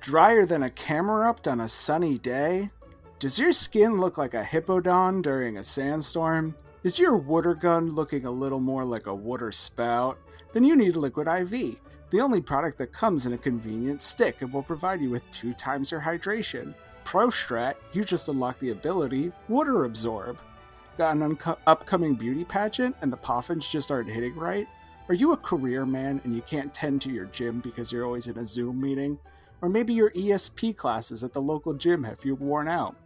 Drier than a camera Camerupt on a sunny day? Does your skin look like a Hippowdon during a sandstorm? Is your water gun looking a little more like a water spout? Then you need Liquid IV, the only product that comes in a convenient stick and will provide you with two times your hydration. Pro Strat, you just unlock the ability Water Absorb. Got an unco- upcoming beauty pageant and the poffins just aren't hitting right? Are you a career man and you can't tend to your gym because you're always in a Zoom meeting? Or maybe your ESP classes at the local gym have you worn out?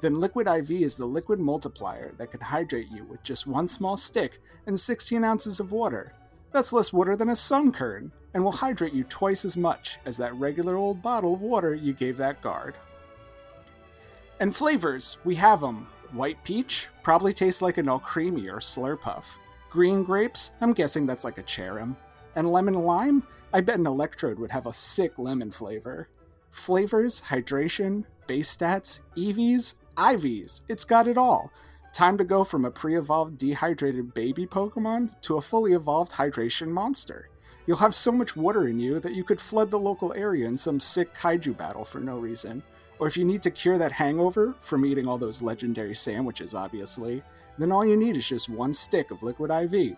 Then Liquid IV is the liquid multiplier that can hydrate you with just one small stick and 16 ounces of water. That's less water than a Sunkern, and will hydrate you twice as much as that regular old bottle of water you gave that guard. And flavors, we have them. White peach probably tastes like an Alcremie or slurpuff. Green grapes, I'm guessing that's like a Cherrim. And lemon lime, I bet an electrode would have a sick lemon flavor. Flavors, hydration, base stats, EVs, IVs, it's got it all. Time to go from a pre evolved dehydrated baby Pokemon to a fully evolved hydration monster. You'll have so much water in you that you could flood the local area in some sick kaiju battle for no reason. Or if you need to cure that hangover from eating all those legendary sandwiches, obviously, then all you need is just one stick of liquid IV.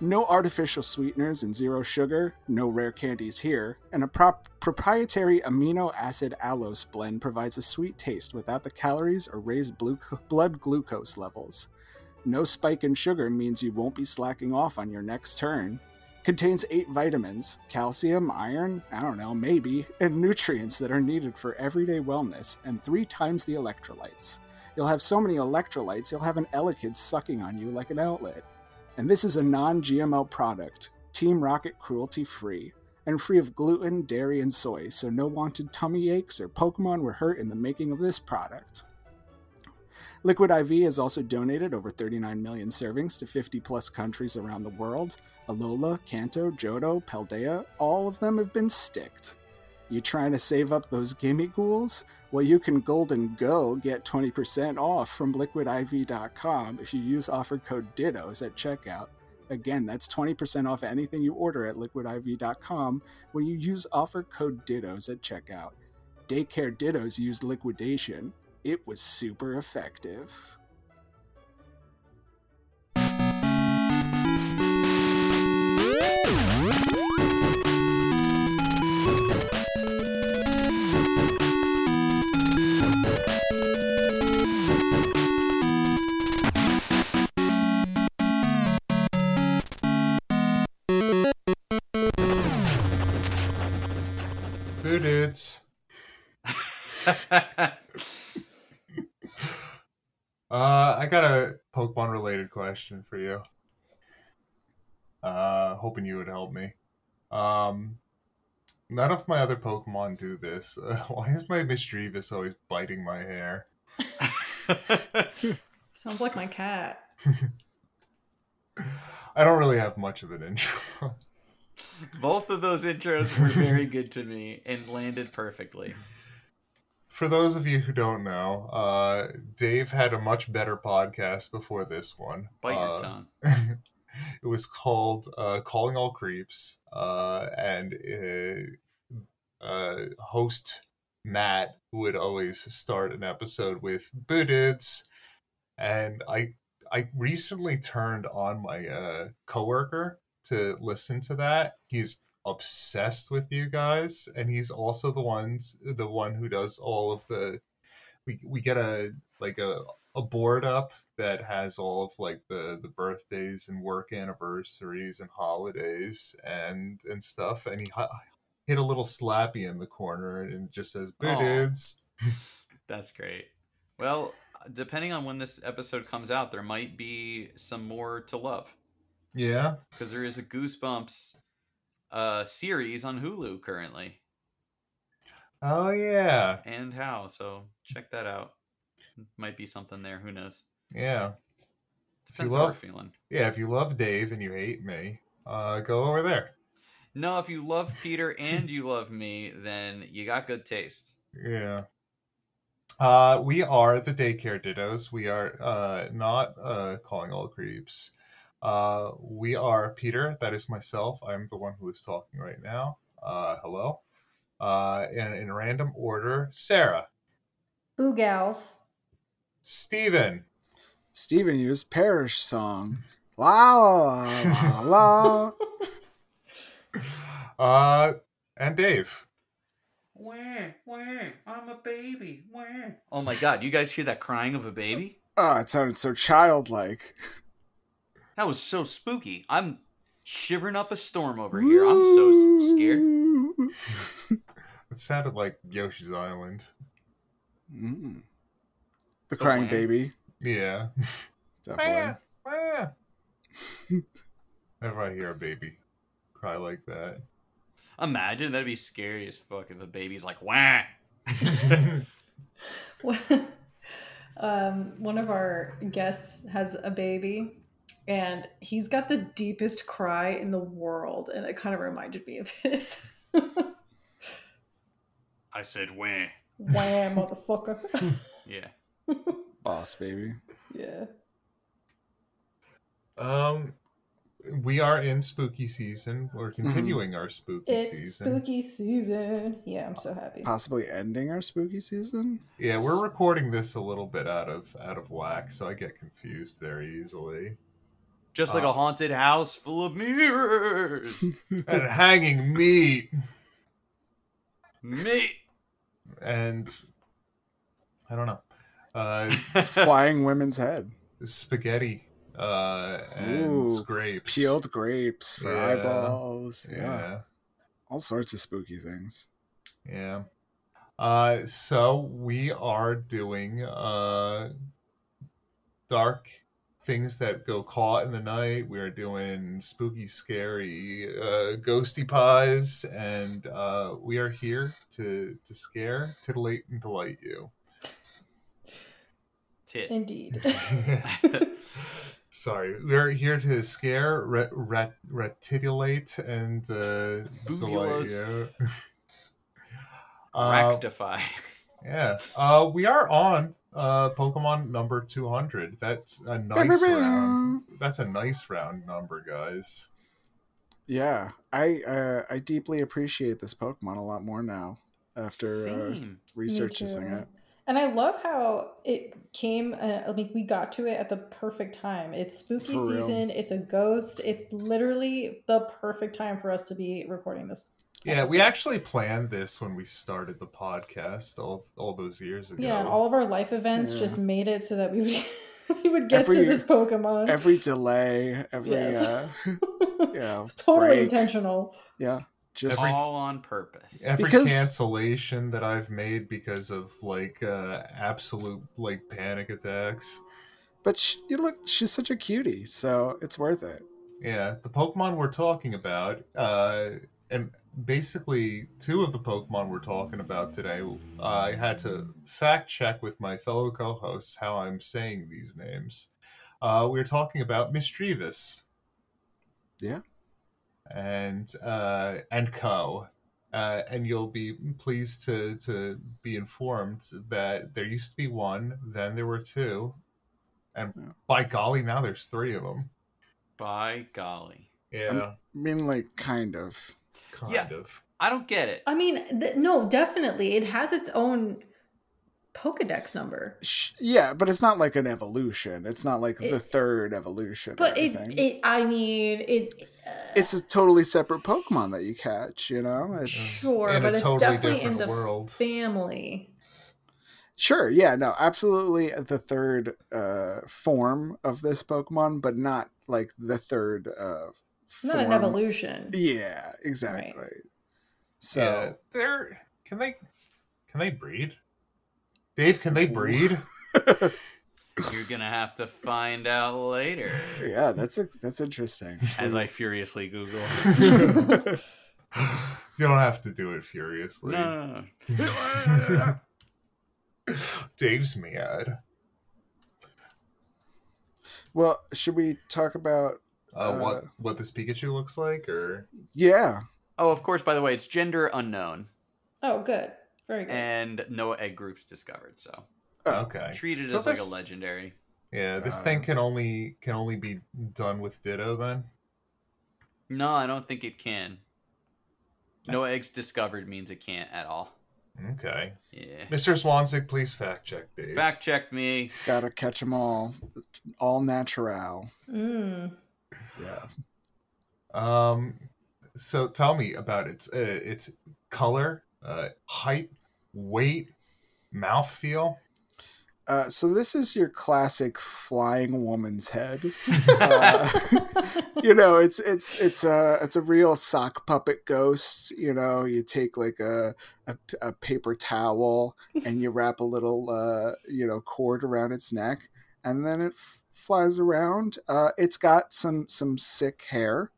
No artificial sweeteners and zero sugar, no rare candies here, and a prop- proprietary amino acid allulose blend provides a sweet taste without the calories or raised blu- blood glucose levels. No spike in sugar means you won't be slacking off on your next turn. Contains eight vitamins, calcium, iron, I don't know, maybe, and nutrients that are needed for everyday wellness, and three times the electrolytes. You'll have so many electrolytes, you'll have an Elekid sucking on you like an outlet. And this is a non GMO product, Team Rocket cruelty free, and free of gluten, dairy, and soy, so no wanted tummy aches or Pokemon were hurt in the making of this product. Liquid IV has also donated over 39 million servings to 50 plus countries around the world. Alola, Kanto, Johto, Paldea, all of them have been sticked. You trying to save up those Gimmighouls? Well, you can golden go get 20% off from liquidiv.com if you use offer code DITTOS at checkout. Again, that's 20% off anything you order at liquidiv.com when you use offer code DITTOS at checkout. Daycare Dittos used liquidation. It was super effective. Uh, I got a Pokemon related question for you. Uh, hoping you would help me. Um, none of my other Pokemon do this. Uh, why is my Misdreavus always biting my hair? Sounds like my cat. I don't really have much of an intro. Both of those intros were very good to me and landed perfectly. For those of you who don't know, uh, Dave had a much better podcast before this one. Bite your Uh, tongue. it was called uh, Calling All Creeps, uh, and uh, host Matt would always start an episode with "Boo dudes," and I I recently turned on my uh, coworker to listen to that. He's obsessed with you guys, and he's also the ones the one who does all of the. We we get a like a a board up that has all of like the the birthdays and work anniversaries and holidays and and stuff and he uh, hit a little slappy in the corner and just says boo dudes That's great. Well, depending on when this episode comes out, there might be some more to love yeah because there is a Goosebumps uh, series on Hulu currently, oh yeah and how. So check that out. Might be something there. Who knows? yeah If you Depends how we're love- feeling. yeah if you love dave and you hate me uh go over there No, if you love Peter and you love me, then you got good taste. yeah uh we are the daycare dittos we are uh not uh calling all creeps uh we are peter that is myself i'm the one who is talking right now uh hello Uh, in, in random order, Sarah, Boo gals. Steven, Steven used Perish Song. La la la la. uh, and Dave. Wah, wah, I'm a baby. Wah. Oh my god, you guys hear that crying of a baby? Oh, it sounded so childlike. That was so spooky. I'm shivering up a storm over here. I'm so scared. It sounded like Yoshi's Island. Mm. The crying wah. baby. Yeah. Definitely. Wah. Whenever I hear a baby cry like that. Imagine that'd be scary as fuck if a baby's like wah. um, one of our guests has a baby, and he's got the deepest cry in the world, and it kind of reminded me of his. I said wah. Wham, motherfucker. Yeah. Boss baby. yeah. Um, we are in spooky season. We're continuing our spooky It's season. spooky season. Yeah, I'm so happy. Possibly ending our spooky season. Yeah, we're recording this a little bit out of out of whack, so I get confused very easily. Just like Uh. a haunted house full of mirrors. and hanging meat Meat. and I don't know. Uh, Flying women's head. spaghetti uh, and Ooh, grapes. Peeled grapes for Yeah. eyeballs. Yeah. Yeah, All sorts of spooky things. yeah. Uh, so we are doing uh, dark things that go caught in the night. We are doing spooky, scary, uh, ghosty pies, and uh, we are here to to scare, titillate, and delight you. Tit. Indeed. Sorry, we're here to scare, ret, ret, retitulate, and uh, delight you. uh, Rectify. yeah, uh, we are on uh, Pokemon number two hundred. That's a nice round. That's a nice round number, guys. Yeah, I uh, I deeply appreciate this Pokemon a lot more now after uh, researching it. And I love how it came. Uh, I mean, we got to it at the perfect time. It's spooky For real. season. It's a ghost. It's literally the perfect time for us to be recording this. Yeah, we actually planned this when we started the podcast all all those years ago. Yeah, and all of our life events Yeah. just made it so that we would we would get Every- to this Pokemon. Every delay, every Yes. uh, yeah, totally break. intentional. yeah, just Every- All on purpose. Every Because- cancellation that I've made because of like uh, absolute like panic attacks. but she, you look, she's such a cutie, so it's worth it. Yeah, the Pokemon we're talking about, uh, and basically two of the Pokemon we're talking about today, I had to fact check with my fellow co-hosts how I'm saying these names. Uh, we are talking about Misdreavus. Yeah. And uh, and Co. Uh, and you'll be pleased to to be informed that there used to be one, then there were two, and Yeah. by golly, now there's three of them. By golly. Yeah, I mean, like, kind of. Kind Yeah. of. I don't get it. I mean, th- no, definitely, it has its own Pokedex number. Yeah, but it's not like an evolution. It's not like the third evolution. or But it, it, I mean, it. Uh, it's a totally separate Pokemon that you catch. You know, it's Sure, but it's totally definitely in the world. family. Sure, yeah, no, absolutely the third uh, form of this Pokemon, but not like the third uh, It's not an evolution. Yeah, exactly. So yeah, they're can they can they breed? Dave, can they breed? You're gonna have to find out later. yeah, that's that's interesting. As I furiously Google. you don't have to do it furiously. No, no, no. Dave's mad. well, should we talk about? Uh, Uh, what what this Pikachu looks like, or Yeah, Oh, of course. By the way, it's gender unknown, Oh, good. Very good. and no egg groups discovered. So Oh, okay, treated So as like a legendary. Yeah, this Uh, thing can only can only be done with Ditto then. No, I don't think it can. No eggs discovered means it can't at all. Okay. Yeah. Mr. Swansick, please fact check Dave. Fact check me. Gotta catch them all. All natural. Mm. Yeah. Um, so tell me about its uh, its color, uh, height, weight, mouthfeel. Uh, so this is your classic flying woman's head. Uh, you know, it's it's it's a it's a real sock puppet ghost. You know, you take like a a, a paper towel and you wrap a little uh, you know cord around its neck, and then it f- flies around. Uh, it's got some some sick hair,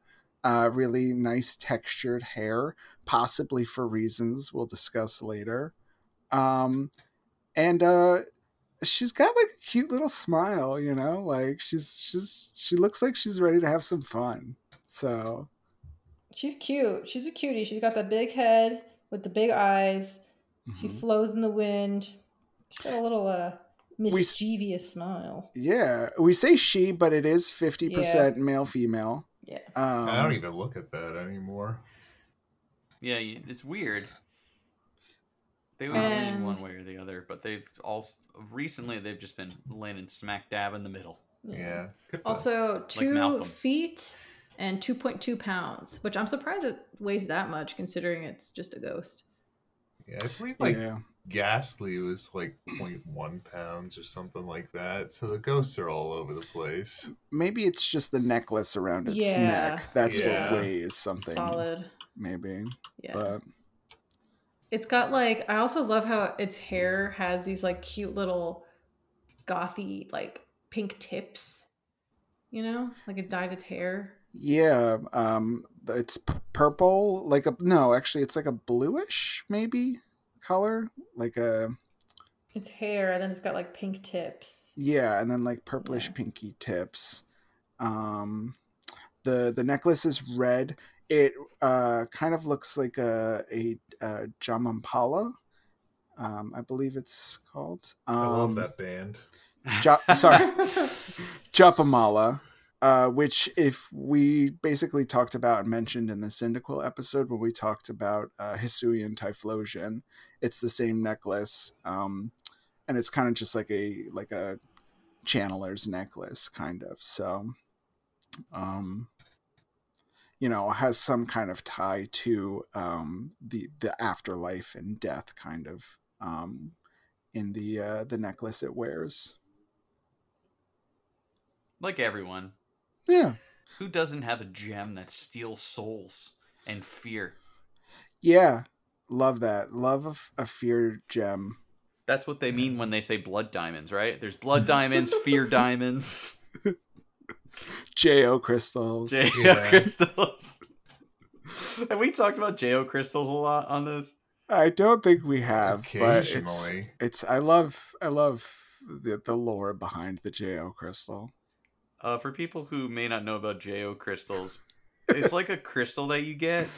uh, really nice textured hair, possibly for reasons we'll discuss later. Um, and uh, she's got like a cute little smile, you know, like she's she's she looks like she's ready to have some fun. So She's cute. She's a cutie. She's got that big head with the big eyes. She mhm. flows in the wind. She's got a little uh We mischievous smile. yeah, we say she, but it is fifty percent male female. Yeah. Um, I don't even look at that anymore. Yeah, it's weird. They always lean one way or the other, but they've all recently they've just been landing smack dab in the middle. Yeah. Good for Also, two Malcolm. feet and 2.2 pounds, which I'm surprised it weighs that much considering it's just a ghost. yeah, I believe like yeah, Gastly was like 0.1 pounds or something like that. So the ghosts are all over the place. maybe it's just the necklace around its Yeah. neck. That's Yeah. what weighs something. Solid. Maybe, Yeah. but It's got like I also love how its hair has these like cute little gothy like pink tips. You know, like it dyed its hair. yeah, um, it's p- purple. Like a no, actually, it's like a bluish maybe color, like a Its hair, and then it's got like pink tips. Yeah, and then like purplish Yeah. pinky tips. Um the the necklace is red. It uh kind of looks like a a, a Jamampala. Um I believe it's called. Um, I love that band. Ja- sorry. Japamala. Uh, which if we basically talked about and mentioned in the Cyndaquil episode when we talked about uh, Hisuian Typhlosion, it's the same necklace, um, and it's kind of just like a like a channeler's necklace, kind of. So, um, you know, has some kind of tie to um, the the afterlife and death, kind of, um, in the uh, the necklace it wears. Like everyone, Yeah, who doesn't have a gem that steals souls and fear? yeah, love that. Love a, f- a fear gem. That's what they mean when they say blood diamonds, right? There's blood diamonds, fear diamonds, Jo crystals. Jo Yeah. crystals. Have we talked about Jo crystals a lot on this? I don't think we have, but it's Occasionally. it's. I love I love the the lore behind the Jo crystal. Uh, for people who may not know about Jo crystals, it's like a crystal that you get,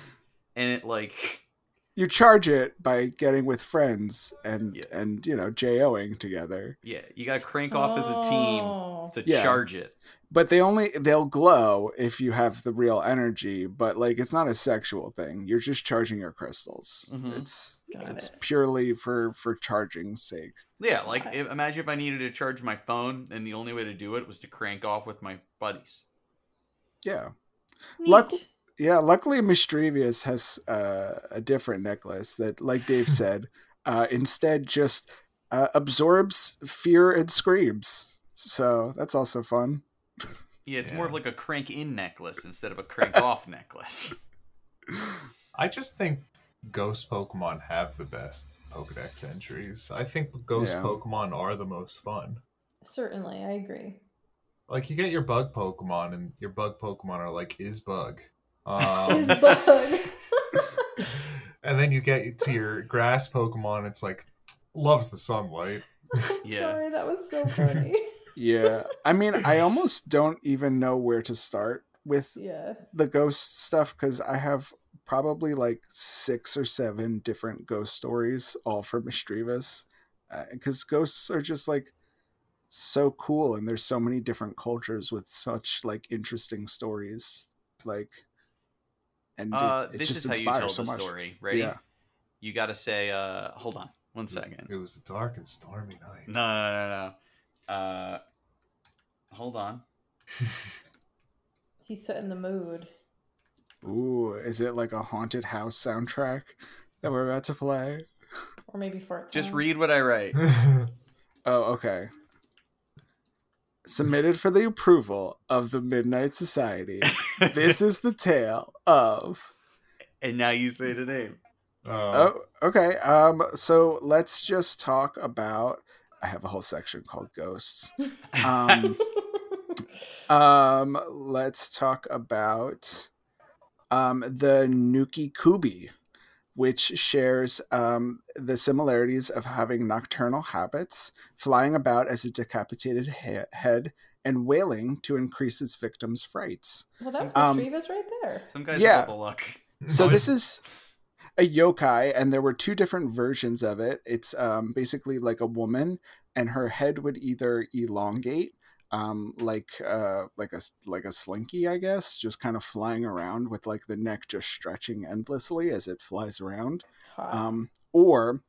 and it like You charge it by getting with friends and Yeah. and you know joing together. yeah, you gotta crank off as a team Oh. to Yeah. charge it. But they only they'll glow if you have the real energy. But like it's not a sexual thing. You're just charging your crystals. Mhm. It's Got it's it. purely for for charging's sake. Yeah, like if, imagine if I needed to charge my phone, and the only way to do it was to crank off with my buddies. Yeah. Neat. Luck- Yeah, luckily Misdreavus has uh, a different necklace that, like Dave said, uh, instead just uh, absorbs fear and screams. So that's also fun. Yeah, it's more of like a crank in necklace instead of a crank off necklace. I just think ghost Pokemon have the best Pokedex entries. I think ghost Yeah. Pokemon are the most fun. Certainly, I agree. Like you get your bug Pokemon, and your bug Pokemon are like is bug. Um, His bug. and then you get to your grass Pokemon, it's like loves the sunlight. Yeah. Sorry, that was so funny. Yeah. I mean, I almost don't even know where to start with yeah. the ghost stuff because I have probably like six or seven different ghost stories, all from Misdreavus. Because ghosts are just like so cool, and there's so many different cultures with such like interesting stories. Like, and Uh, it, it this just is how you inspires tell so the much. story. Ready? Yeah. You got to say. Uh, hold on, one second. It was a dark and stormy night. No, no, no, no. Uh, hold on. He's setting the mood. Ooh, is it like a haunted house soundtrack that we're about to play? Or maybe fart Just read what I write. Oh, okay. Submitted for the approval of the Midnight Society. This is the tale of. and now you say the name. Um, Oh, okay. Um, so let's just talk about. I have a whole section called ghosts. Um, um, let's talk about um the Nukekubi, which shares um the similarities of having nocturnal habits, flying about as a decapitated he- head, and wailing to increase its victims' frights. well, that's Um, Misdreavus right there. Some guys Yeah. have the luck. So this is a yokai, and there were two different versions of it. It's um, basically like a woman, and her head would either elongate, um, like uh, like a like a slinky, I guess, just kind of flying around with like the neck just stretching endlessly as it flies around, Hot. um, or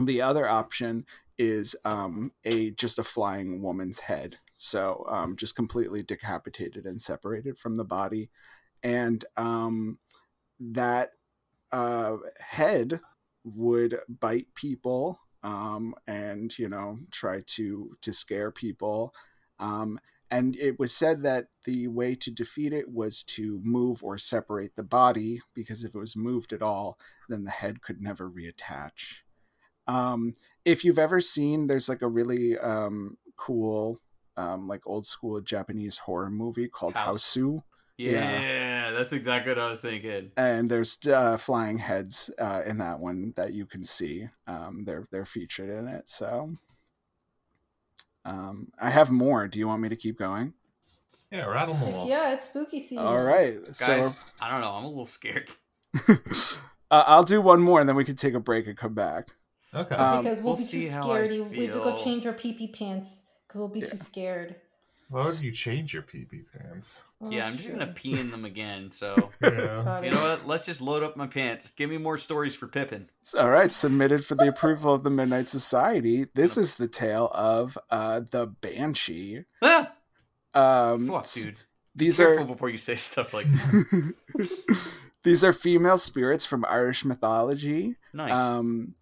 the other option is um, a just a flying woman's head, so um, just completely decapitated and separated from the body, and um, that uh, head would bite people um, and you know try to to scare people um, and it was said that the way to defeat it was to move or separate the body because if it was moved at all then the head could never reattach um, if you've ever seen there's like a really um, cool um, like old school japanese horror movie called House. Hausu Yeah, Yeah. that's exactly what I was thinking. and there's uh, flying heads uh, in that one that you can see. Um, they're they're featured in it. So um, I have more. Do you want me to keep going? yeah, rattle them off. yeah, it's spooky season. All right. Guys, So I don't know. I'm a little scared. uh, I'll do one more, and then we can take a break and come back. Okay. Um, because we'll, we'll be too how scared. We have to go change our pee pee pants because we'll be Yeah. too scared. Why would you change your pee pee pants? Well, yeah, I'm just true. gonna pee in them again. So Yeah. You know what? Let's just load up my pants. Give me more stories for Pippin. All right. Submitted for the approval of the Midnight Society. This is the tale of uh, the Banshee. Ah, Um, fuck, dude. These Careful are before you say stuff like that. these are female spirits from Irish mythology. Nice. Um,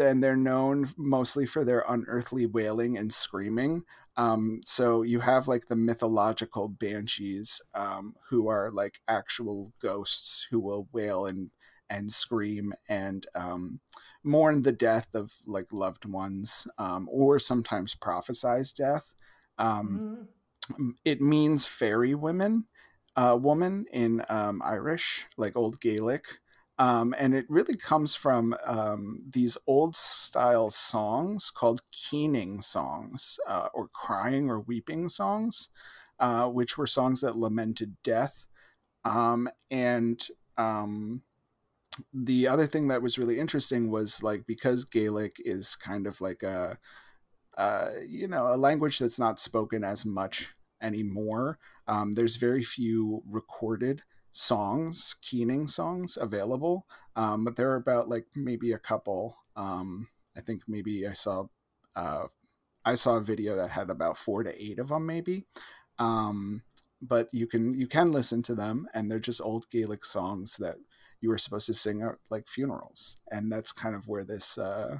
and they're known mostly for their unearthly wailing and screaming. Um, so you have like the mythological banshees, um, who are like actual ghosts who will wail and and scream and um, mourn the death of like loved ones, um, or sometimes prophesize death. Um, Mhm. it means fairy women uh, woman in um, irish like old gaelic um, and it really comes from um, these old style songs called keening songs uh, or crying or weeping songs uh, which were songs that lamented death um, and um, the other thing that was really interesting was like because gaelic is kind of like a uh, you know, a language that's not spoken as much anymore. Um, there's very few recorded songs, keening songs available, um, but there are about like maybe a couple. Um, I think maybe I saw, uh, I saw a video that had about four to eight of them, maybe. Um, but you can you can listen to them, and they're just old Gaelic songs that you were supposed to sing at like funerals, and that's kind of where this uh,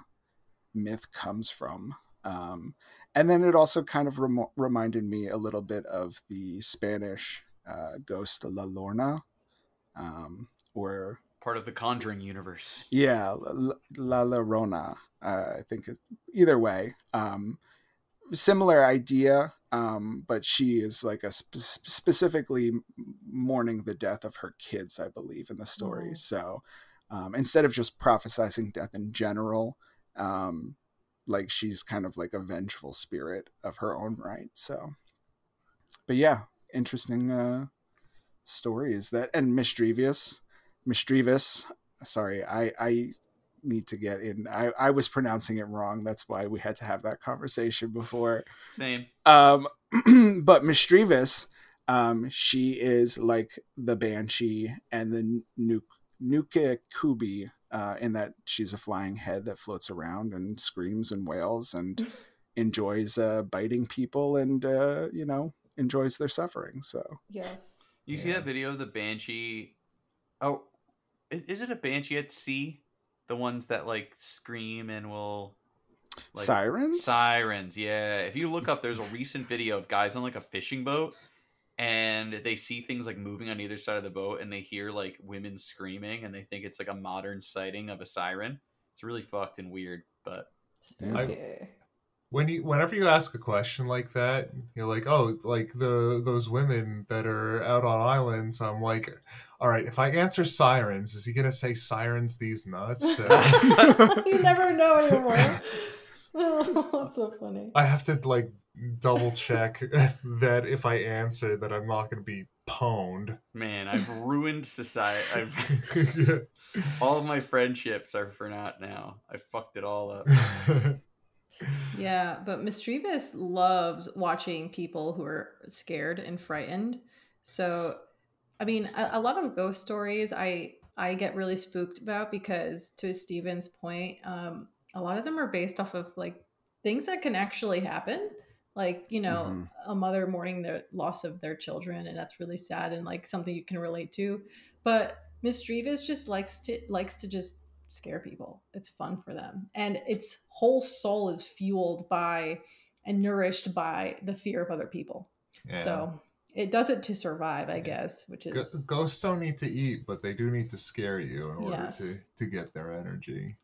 myth comes from. Um, and then it also kind of rem- reminded me a little bit of the Spanish uh, ghost La Lorna, um, or Part of the Conjuring universe. yeah, La, La Llorona. Uh, I think it, either way, um, similar idea, um, but she is like a sp- specifically mourning the death of her kids, I believe, in the story. Mhm. So um, instead of just prophesizing death in general, um, like she's kind of like a vengeful spirit of her own right. So, but yeah, interesting uh, stories that and mischievous, mischievous. Sorry, I I need to get in. I I was pronouncing it wrong. That's why we had to have that conversation before. Same. Um, but mischievous Um, she is like the banshee and the nuke Nuka Kubi, uh, in that she's a flying head that floats around and screams and wails and enjoys uh, biting people and uh, you know enjoys their suffering. So Yes. You see that video of the banshee? Oh, i- is it a banshee at sea? The ones that like scream and will. Like, sirens. Sirens, yeah. If you look up, there's a recent video of guys on like a fishing boat, and they see things like moving on either side of the boat, and they hear like women screaming, and they think it's like a modern sighting of a siren. It's really fucked and weird, but Yeah. Okay. When you whenever you ask a question like that you're like oh like the those women that are out on islands i'm like all right if i answer sirens is he gonna say sirens these nuts you never know anymore. Oh, that's so funny. i have to like double check that if i answer that i'm not gonna be pwned man, I've ruined society. I've, all of my friendships are for naught now. I fucked it all up. Yeah, but Misdreavus loves watching people who are scared and frightened. So, I mean, a, a lot of ghost stories I I get really spooked about because, to Steven's point, um, a lot of them are based off of like things that can actually happen. Like you know, Mhm. a mother mourning the loss of their children, and that's really sad and like something you can relate to. But Misdreavus just likes to likes to just scare people. It's fun for them. And its whole soul is fueled by and nourished by the fear of other people. Yeah. So it does it to survive, I Yeah. guess, which is ghosts don't need to eat, but they do need to scare you in order Yes. to, to get their energy.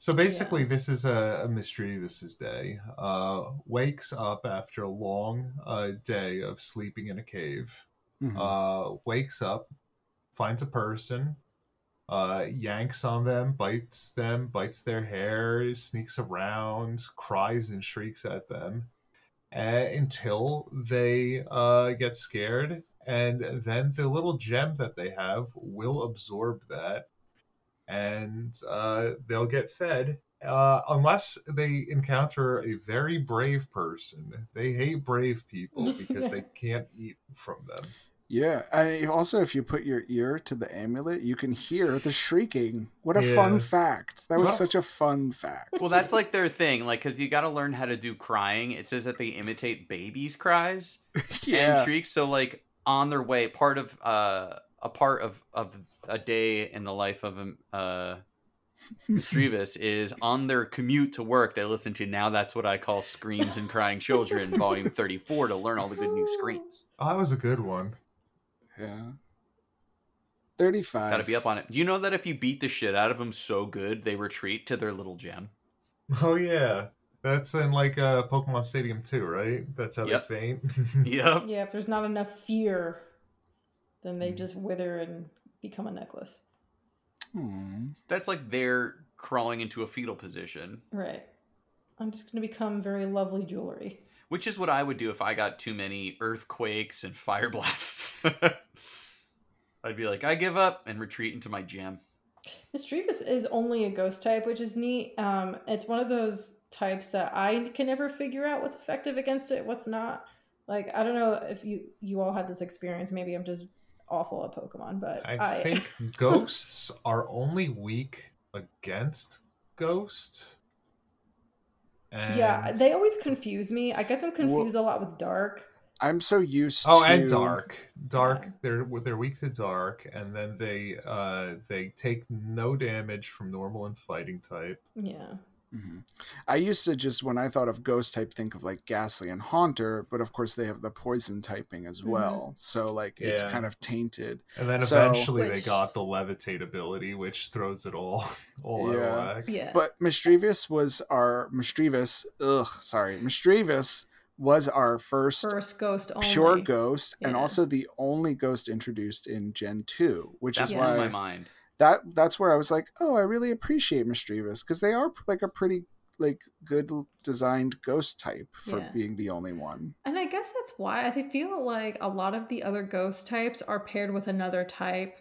So basically, this is a, a Misdreavus's day. Uh, wakes up after a long uh, day of sleeping in a cave. Mhm. Uh, wakes up, finds a person, uh, yanks on them, bites them, bites their hair, sneaks around, cries and shrieks at them uh, until they uh, get scared. And then the little gem that they have will absorb that and uh, they'll get fed. Uh, unless they encounter a very brave person, they hate brave people because they can't eat from them. Yeah, and also if you put your ear to the amulet, you can hear the shrieking. What a Yeah. fun fact! That was Well- such a fun fact. Well, that's like their thing, like because you got to learn how to do crying. It says that they imitate babies' cries and shrieks. So, like on their way, part of uh, a part of of a day in the life of a uh, Misdreavus is on their commute to work. They listen to now. That's what I call "Screams and Crying Children," Volume Thirty Four, to learn all the good new screams. Oh, that was a good one. Yeah. Thirty-five. Got to be up on it. Do you know that if you beat the shit out of them so good, they retreat to their little gem? Oh yeah, that's in like uh, Pokemon Stadium too, right? That's how Yep. they faint. Yep. yeah, if there's not enough fear, then Hmm. they just wither and become a necklace. Hmm. That's like they're crawling into a fetal position, Right. I'm just gonna become very lovely jewelry. Which is what I would do if I got too many earthquakes and fire blasts. I'd be like, I give up and retreat into my gem. Misdreavus is only a ghost type, which is neat. Um, it's one of those types that I can never figure out what's effective against it, what's not. Like I don't know if you you all had this experience. Maybe I'm just awful at Pokemon, but I think ghosts are only weak against ghost. And yeah, they always confuse me. I get them confused a lot with dark. I'm so used. Oh, to... and dark, dark. Yeah. They're they're weak to dark, and then they uh they take no damage from normal and fighting type. Yeah. Mhm. I used to just when I thought of ghost type think of like Gastly and Haunter, but of course they have the poison typing as Mhm. well. So like it's Yeah. kind of tainted. And then So- eventually they got the levitate ability, which throws it all all Yeah. out of whack. Yeah. But Mischievous was our Mischievous. Ugh, sorry, Mischievous was our first, First ghost only. pure ghost, and also the only ghost introduced in Gen two, which That is why my mind. That that's where I was like, oh, I really appreciate Misdreavus because they are like a pretty like good designed ghost type for Yeah. being the only one. And I guess that's why I feel like a lot of the other ghost types are paired with another type.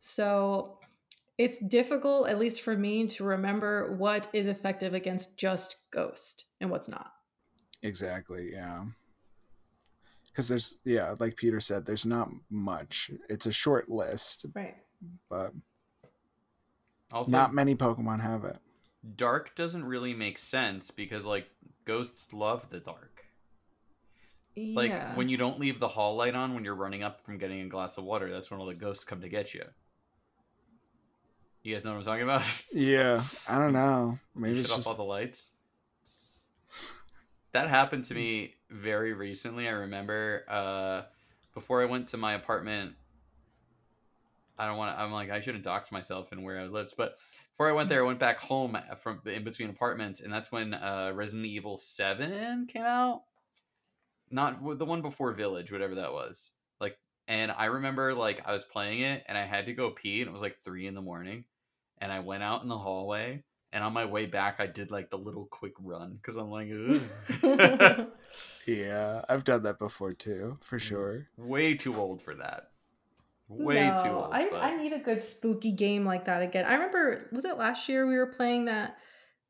So it's difficult, at least for me, to remember what is effective against just ghost and what's not. Exactly, yeah. because there's yeah, like Peter said, there's not much. It's a short list, Right. but Also, not many Pokemon have it. dark doesn't really make sense because like ghosts love the dark. Yeah. Like when you don't leave the hall light on when you're running up from getting a glass of water, that's when all the ghosts come to get you. You guys know what I'm talking about? Yeah, I don't know. Maybe Shut it's off just all the lights. That happened to me very recently. I remember uh, before I went to my apartment. I don't want to. I'm like I shouldn't dox myself and where I lived, but before I went there, I went back home from in between apartments, and that's when uh, Resident Evil Seven came out. Not the one before Village, whatever that was. Like, and I remember like I was playing it, and I had to go pee, and it was like three in the morning, and I went out in the hallway, and on my way back, I did like the little quick run because I'm like, yeah. I've done that before too, for Mm. sure. way too old for that. Way No, too old. I, but- I need a good spooky game like that again. I remember was it last year we were playing that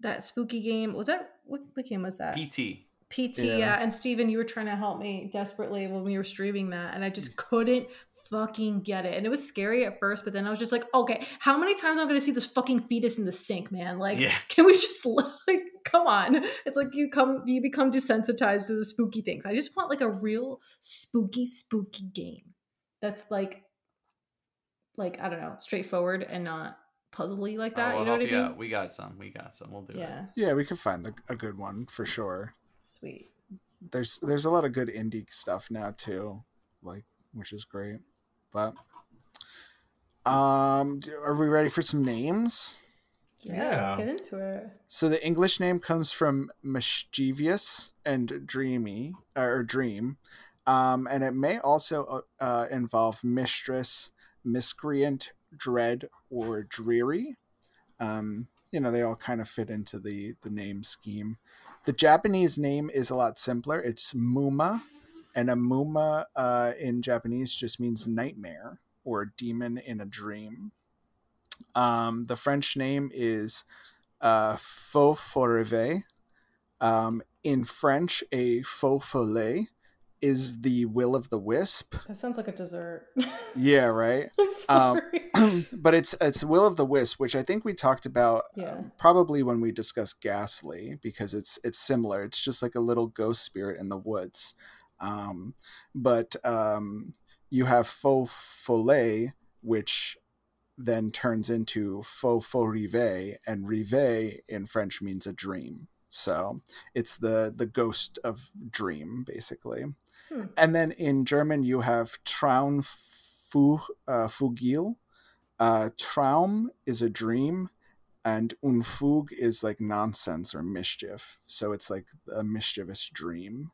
that spooky game? Was that what, what game was that? PT. PT, Yeah. yeah. And Steven, you were trying to help me desperately when we were streaming that, and I just mm. couldn't fucking get it. And it was scary at first, but then I was just like, okay, how many times am I gonna see this fucking fetus in the sink, man? Like, Yeah. can we just like come on? It's like you come you become desensitized to the spooky things. I just want like a real spooky, spooky game. That's like like, I don't know, straightforward and not puzzly like that. Oh, you know what I mean? you out. We got some. We got some. We'll do it. Yeah. Yeah, we can find the, a good one for sure. Sweet. There's there's a lot of good indie stuff now too, like which is great. But um, are we ready for some names? Yeah, Yeah. let's get into it. So the English name comes from mischievous and dreamy or dream, um, and it may also uh, involve mistress, miscreant, dread, or dreary. Um, you know, they all kind of fit into the the name scheme. The Japanese name is a lot simpler. It's Muma, and a Muma uh, in Japanese just means nightmare or demon in a dream. Um, the French name is uh, Feuforêve. Um, in French, a faux follet is the will of the wisp. That sounds like a dessert. Yeah, right. Um, but it's it's will of the wisp, which I think we talked about uh, Yeah. probably when we discussed Gastly because it's it's similar. It's just like a little ghost spirit in the woods. Um, but um, you have faux follet, which then turns into faux faux rive, and rive in French means a dream. So it's the the ghost of dream, basically. Hmm. And then in German, you have Traum fu, uh, Fugil. Uh, Traum is a dream, and Unfug is like nonsense or mischief. So it's like a mischievous dream.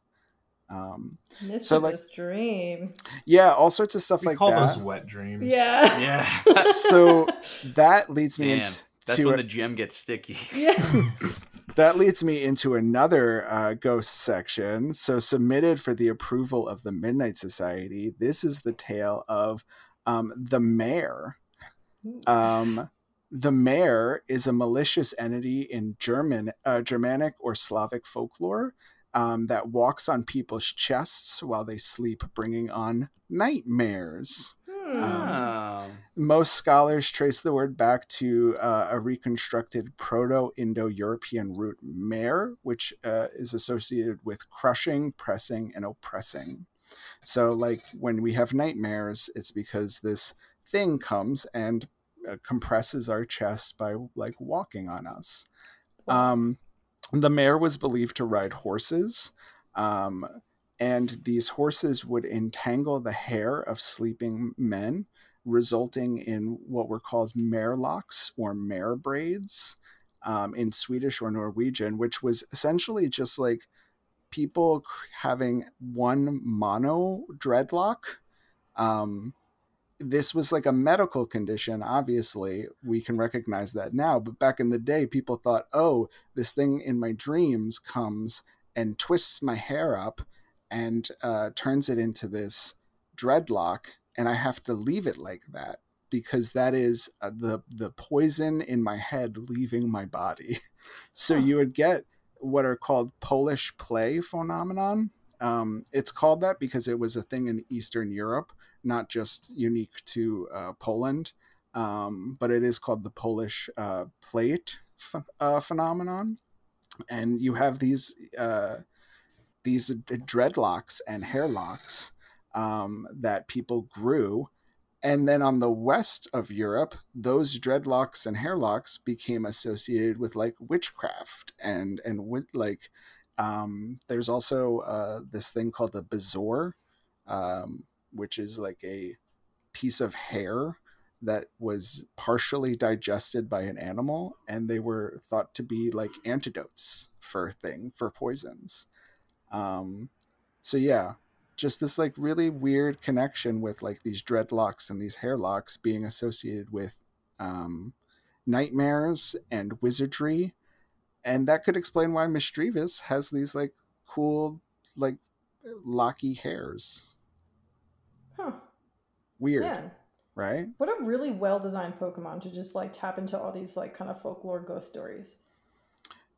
Um, Mischievous so, like- dream. yeah, all sorts of stuff We like call that. those wet dreams. Yeah. Yeah. so that leads me Damn. into That's to when a- the gem gets sticky. yeah. that leads me into another uh, ghost section. So, submitted for the approval of the Midnight Society, this is the tale of um, the Mare. Um, the Mare is a malicious entity in German, uh, Germanic or Slavic folklore um, that walks on people's chests while they sleep, bringing on nightmares. Hmm. Oh. Most scholars trace the word back to uh, a reconstructed Proto Indo European root mare, which uh, is associated with crushing, pressing, and oppressing. So, like when we have nightmares, it's because this thing comes and uh, compresses our chest by like walking on us. Um, the mare was believed to ride horses. Um, and these horses would entangle the hair of sleeping men, resulting in what were called marelocks or mare braids um, in Swedish or Norwegian, which was essentially just like people having one mono dreadlock. Um, this was like a medical condition. Obviously, we can recognize that now. But back in the day, people thought, oh, this thing in my dreams comes and twists my hair up and uh, turns it into this dreadlock, and I have to leave it like that because that is uh, the the poison in my head leaving my body. So you would get what are called Polish plait phenomenon, Um, it's called that because it was a thing in Eastern Europe, not just unique to uh, Poland. Um, but it is called the Polish uh, plait ph- uh, phenomenon, and you have these uh, these dreadlocks and hairlocks um, that people grew. And then on the west of Europe, those dreadlocks and hairlocks became associated with like witchcraft and and with like um, there's also uh, this thing called the bezoar, um, which is like a piece of hair that was partially digested by an animal, and they were thought to be like antidotes for thing for poisons. Um, so yeah, just this like really weird connection with like these dreadlocks and these hairlocks being associated with um, nightmares and wizardry and that could explain why Misdreavus has these like cool like locky hairs. Huh. Weird. Yeah. Right? What a really well designed Pokemon to just like tap into all these like kind of folklore ghost stories.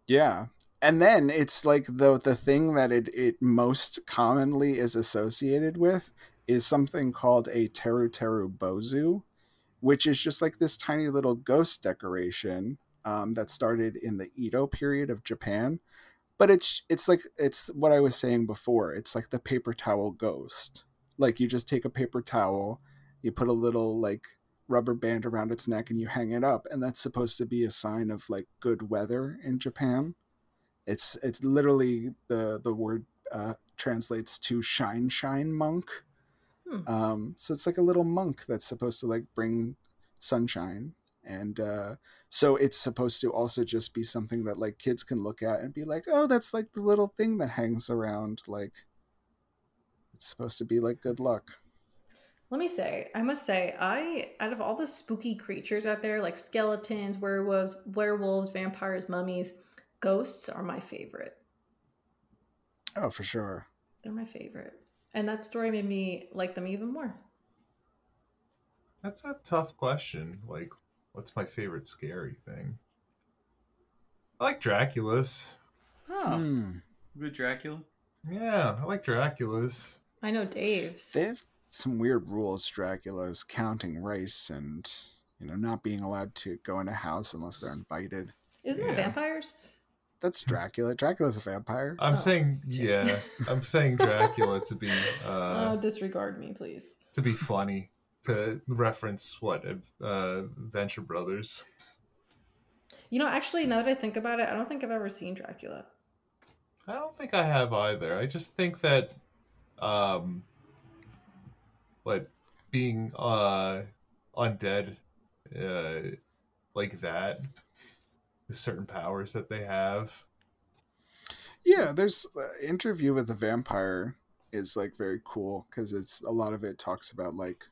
Yeah. And then it's like the the thing that it, it most commonly is associated with is something called a Teru Teru Bozu, which is just like this tiny little ghost decoration um, that started in the Edo period of Japan. But it's it's like it's what I was saying before. It's like the paper towel ghost. Like you just take a paper towel, you put a little like rubber band around its neck and you hang it up and that's supposed to be a sign of like good weather in Japan. It's it's literally the the word uh, translates to shine shine monk. Hmm. Um, so it's like a little monk that's supposed to like bring sunshine and uh, so it's supposed to also just be something that like kids can look at and be like oh that's like the little thing that hangs around like it's supposed to be like good luck let me say i must say i out of all the spooky creatures out there like skeletons werewolves werewolves vampires mummies ghosts are my favorite oh for sure they're my favorite and that story made me like them even more that's a tough question like What's my favorite scary thing? I like Dracula's. Oh, mm. good Dracula. Yeah, I like Dracula's. I know Dave's. They have some weird rules. Dracula's counting race and you know not being allowed to go in a house unless they're invited. Isn't yeah. that vampires? That's Dracula. Dracula's a vampire. I'm oh, saying yeah. I'm saying Dracula to be. Uh, oh, disregard me, please. To be funny to reference what uh, Venture Brothers. You know, actually, now that I think about it, I don't think I've ever seen Dracula. I don't think I have either. I just think that, um, what being uh undead, uh, like that, the certain powers that they have. Yeah, there's uh, interview with the vampire is like very cool because it's a lot of it talks about like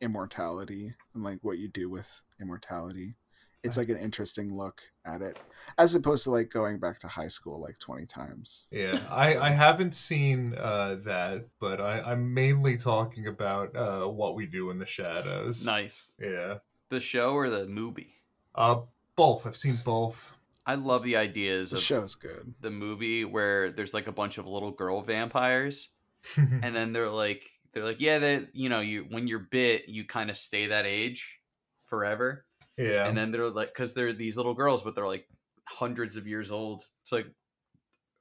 immortality and like what you do with immortality. It's like an interesting look at it, as opposed to like going back to high school like twenty times. Yeah, I I haven't seen uh, that, but I I'm mainly talking about uh, what we do in the shadows. Nice. Yeah. The show or the movie? Uh, both. I've seen both. I love the ideas. The of show's good. The movie where there's like a bunch of little girl vampires, and then they're like they're like, yeah, that you know, you when you're bit, you kind of stay that age forever. Yeah. And then they're like, because they're these little girls, but they're like hundreds of years old. It's like,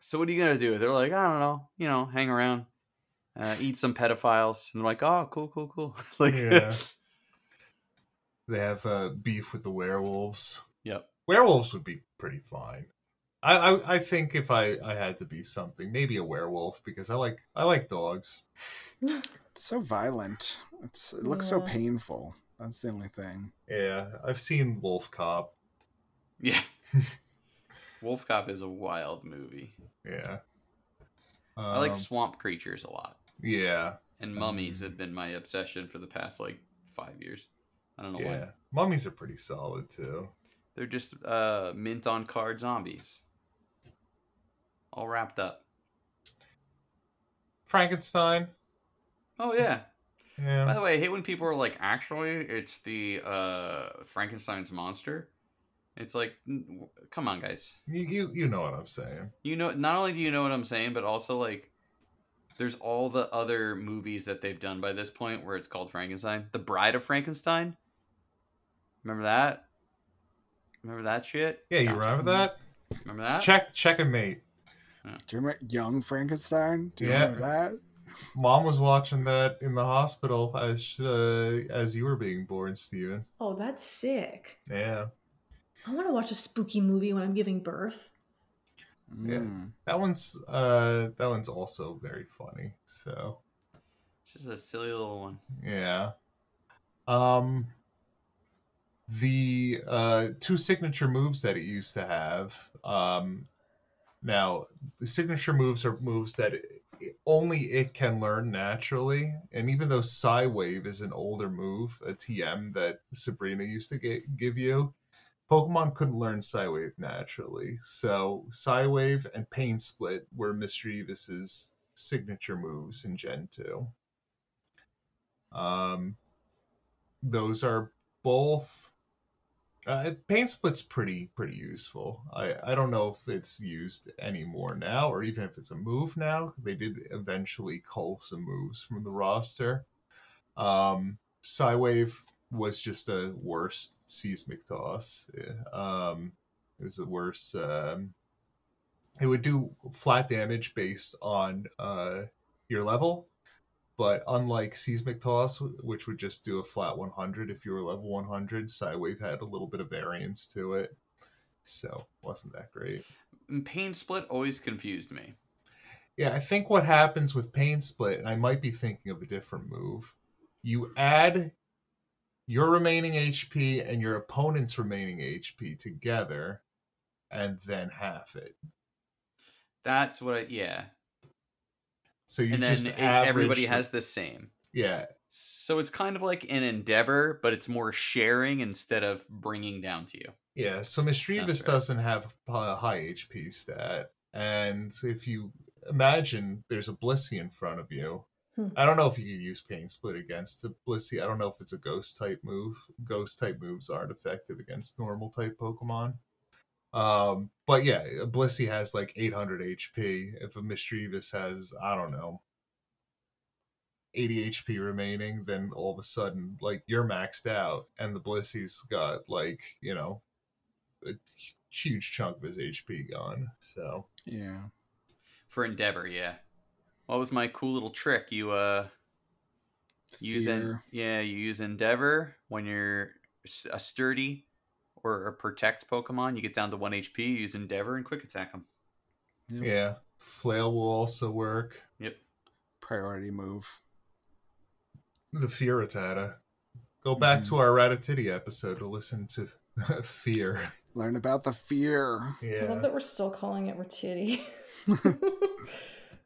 so what are you gonna do? They're like, I don't know, you know, hang around, uh, eat some pedophiles, and they're like, oh, cool, cool, cool. like, yeah. they have uh, beef with the werewolves. Yep. Werewolves would be pretty fine. I, I, I think if I, I had to be something, maybe a werewolf because I like I like dogs. It's so violent. It's it looks yeah. so painful. That's the only thing. Yeah, I've seen Wolf Cop. Yeah. Wolf Cop is a wild movie. Yeah. Um, I like um, swamp creatures a lot. Yeah. And mummies um, have been my obsession for the past like five years. I don't know why. yeah. why. Mummies are pretty solid too. They're just uh, mint on card zombies. All wrapped up. Frankenstein. Oh yeah. Yeah. By the way, I hate when people are like, actually, it's the uh, Frankenstein's monster. It's like, come on, guys. You, you you know what I'm saying. You know, not only do you know what I'm saying, but also like, there's all the other movies that they've done by this point where it's called Frankenstein. The Bride of Frankenstein. Remember that? Remember that shit? Yeah, you Gotcha. remember that? Remember that? Check, check and mate. Do you remember Young Frankenstein? Do you Yeah. remember that? Mom was watching that in the hospital as uh, as you were being born, Steven. Oh, that's sick. Yeah, I want to watch a spooky movie when I'm giving birth. Yeah. Mm. that one's uh, that one's also very funny. So It's just a silly little one. yeah, um, the uh, two signature moves that it used to have. Um, now the signature moves are moves that it, only it can learn naturally, and even though Psywave is an older move, a TM that Sabrina used to get, give you, Pokemon couldn't learn Psywave naturally. So Psywave and Pain Split were Mr. Misdreavus's signature moves in Gen 2. Um, those are both. Uh, Pain Split's pretty pretty useful. I I don't know if it's used anymore now, or even if it's a move now. They did eventually cull some moves from the roster. Um, Psywave was just a worse seismic toss. Um, it was a worse. Um, it would do flat damage based on uh, your level, but unlike seismic toss, which would just do a flat 100 if you were level 100, Psywave had a little bit of variance to it, so wasn't that great. Pain Split always confused me. Yeah, I think what happens with Pain Split, and I might be thinking of a different move, you add your remaining HP and your opponent's remaining HP together, and then half it. That's what I yeah. So you and then just it- average everybody the- has the same. yeah So it's kind of like an endeavor, but it's more sharing instead of bringing down to you. yeah. So Misdreavus right. doesn't have a high HP stat, and if you imagine there's a Blissey in front of you. Hmm. I don't know if you could use Pain Split against the Blissey. I don't know if it's a Ghost type move. Ghost type moves aren't effective against normal type Pokemon. Um, but yeah, a Blissey has like 800 HP. If a Misdreavus has, I don't know, 80 HP remaining, then all of a sudden, like you're maxed out, and the Blissey's got like you know a huge chunk of his HP gone. So Yeah. For endeavor, yeah. What was my cool little trick? You uh use en- yeah, you use endeavor when you're a sturdy or a protect Pokemon. You get down to one HP. Use endeavor and quick attack them. Yep. yeah, Flail will also work. Yep. Priority move. The Fear Rattata. Go back to hmm. our Ratatouille episode to listen to Fear. Learn about the fear. I love that we're still calling it Ratiti.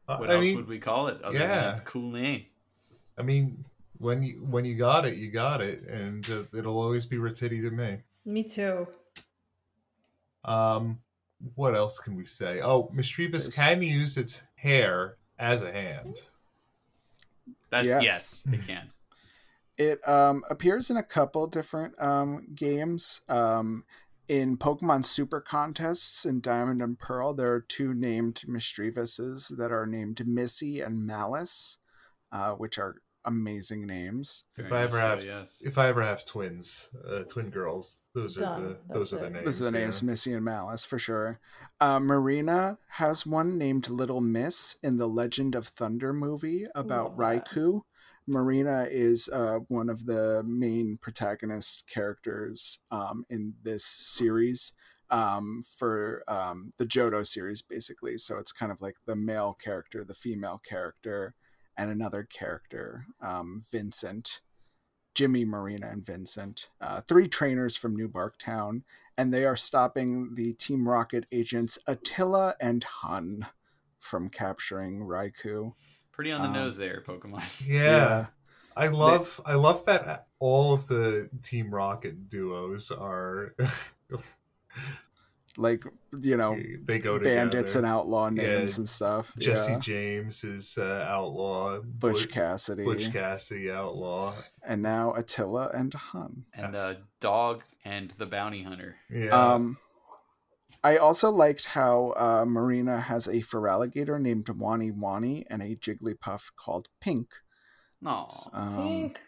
What I else mean, would we call it? Other yeah. than its cool name. I mean, when you when you got it, you got it, and uh, it'll always be Rattiti to me. Me too. Um, what else can we say? Oh, Misdreavus There's- can use its hair as a hand. That's Yeah. yes, it can. It um, appears in a couple different um, games. Um, in Pokemon Super Contests in Diamond and Pearl, there are two named Misdreavus's that are named Missy and Malice, uh, which are amazing names. If I much ever so, have, yes. if I ever have twins, uh, twin girls, those are Done. the those That's are the names. Those are the yeah. names, Missy and Malice, for sure. Uh, Marina has one named Little Miss in the Legend of Thunder movie about Love that. Raikou. Marina is uh, one of the main protagonist characters um, in this series um, for um, the Johto series, basically. So it's kind of like the male character, the female character, and another character, um, Vincent. Jimmy, Marina, and Vincent, uh, three trainers from New Barktown, and they are stopping the Team Rocket agents Attila and Hun from capturing Raikou. Pretty on the um, nose there, Pokemon. Yeah. I love I love that all of the Team Rocket duos are like you know they go together. bandits and outlaw Yeah, names and stuff. Jesse yeah. James is uh, outlaw. Butch Cassidy, Butch Cassidy outlaw. and now Attila and Hun. And uh, Dog and the Bounty Hunter. Yeah. Um, I also liked how uh, Marina has a Feraligatr named Wani Wani and a Jigglypuff called Pink. No. Um, Pink.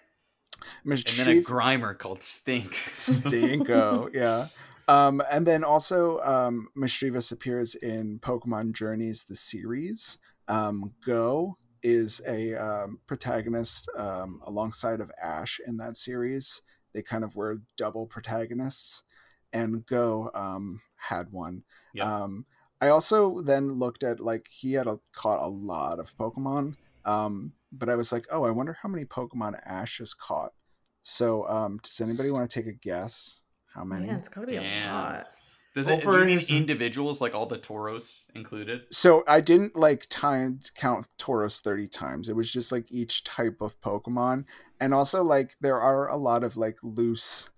and then a Grimer called Stink. Stinko, yeah. Um, and then also, um, Misdreavus appears in Pokemon Journeys, the series. Um, Go is a um, protagonist um, alongside of Ash in that series. They kind of were double protagonists, and Go um, had one. Yep. Um, I also then looked at like he had a, caught a lot of Pokemon, um, but I was like, oh, I wonder how many Pokemon Ash has caught. So, um, does anybody want to take a guess? How many? Man, it's gotta be Damn. a lot. Does Well, it for do you mean individuals like all the Tauros included? So I didn't like time count Tauros 30 times. It was just like each type of Pokemon. And also like there are a lot of like loose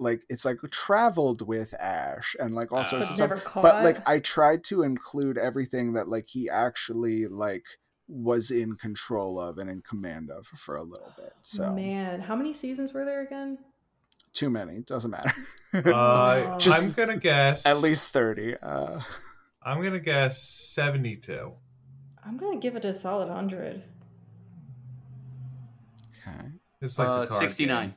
like it's like traveled with Ash and like all Ah. sorts But of stuff. caught. But like I tried to include everything that like he actually like was in control of and in command of for a little bit. So Man, how many seasons were there again? Too many. Doesn't matter. Uh, Just I'm gonna guess At least 30. Uh I'm gonna guess seventy-two. I'm gonna give it a solid hundred. okay. It's like Uh, the 69.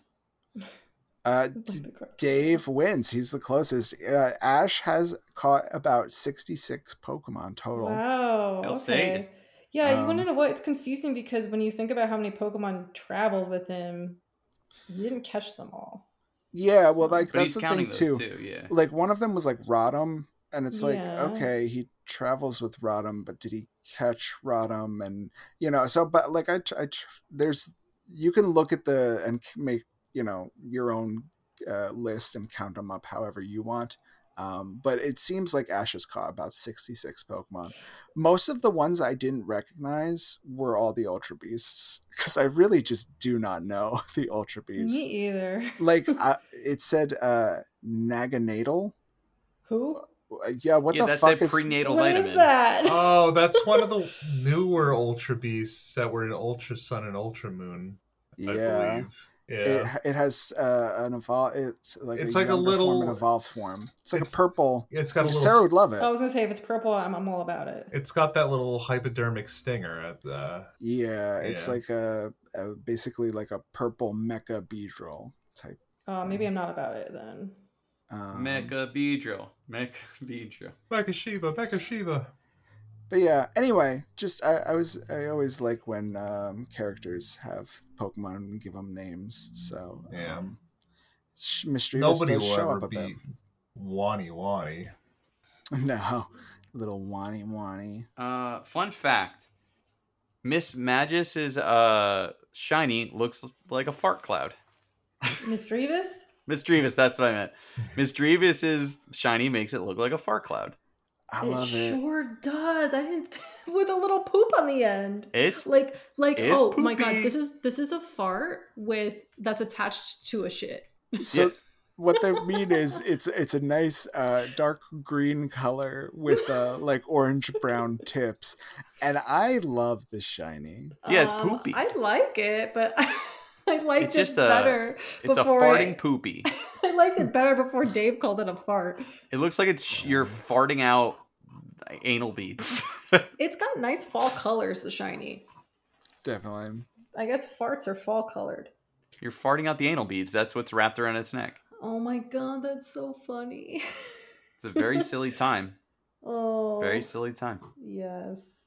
Uh D- Dave wins. He's the closest. Uh, Ash has caught about 66 Pokemon total. Wow. I'll say Okay. Yeah, you want to Um, know what? It's confusing because when you think about how many Pokemon traveled with him, he didn't catch them all. Yeah, well, like But that's the thing too. too. Yeah. Like one of them was like Rotom, and it's like Yeah. okay, he travels with Rotom, but did he catch Rotom? And you know, so but like I, I there's you can look at the and make you know your own uh, list and count them up however you want. Um, but it seems like Ash has caught about 66 Pokemon. Most of the ones I didn't recognize were all the Ultra Beasts because I really just do not know the Ultra Beasts. Me either. Like uh, it said, uh, Naganadel. Who? Uh, Yeah, what yeah, the that's fuck a is? prenatal What vitamin. is that? Oh, that's one of the newer Ultra Beasts that were in Ultra Sun and Ultra Moon. I yeah, believe. Yeah. it, it has uh, an evolve. It's like It's a like a younger form, an little- evolved form. It's like a purple. It's got a little. Sarah would love it. I was gonna say if it's purple, I'm, I'm all about it. It's got that little hypodermic stinger at the. Yeah, it's Yeah. like a, a basically like a purple mecha beedrill type. Uh, maybe I'm not about it then. Um, Mecha Beedrill. Mecha Beedrill. Mecha Shiva, Mecha Shiva. But yeah, anyway, just I, I was I always like when um, characters have Pokemon and give them names. So Yeah. um, Sh- Misdreavus Nobody will show ever up a bit. Wani Wani. No, little Wani Wani. Uh, fun fact: Miss Magis's uh shiny looks like a fart cloud. Miss Drevis? Miss Drevis, that's what I meant. Miss Drevis's shiny makes it look like a fart cloud. I love it. sure does. I didn't with a little poop on the end. It's Like like It's oh my god, this is this is a fart with that's attached to a shit. So Yeah. what they mean is it's it's a nice uh, dark green color with uh, like orange brown tips, and I love the shiny. Yeah, it's Um, poopy. I like it, but I liked It's it just a- better it's a before farting I, poopy. I liked it better before Dave called it a fart. It looks like it's you're farting out anal beads. It's got nice fall colors, the shiny. Definitely. I guess farts are fall colored. you're farting out the anal beads. That's what's wrapped around its neck. Oh my god, that's so funny. It's a very silly time. oh, Very silly time. yes.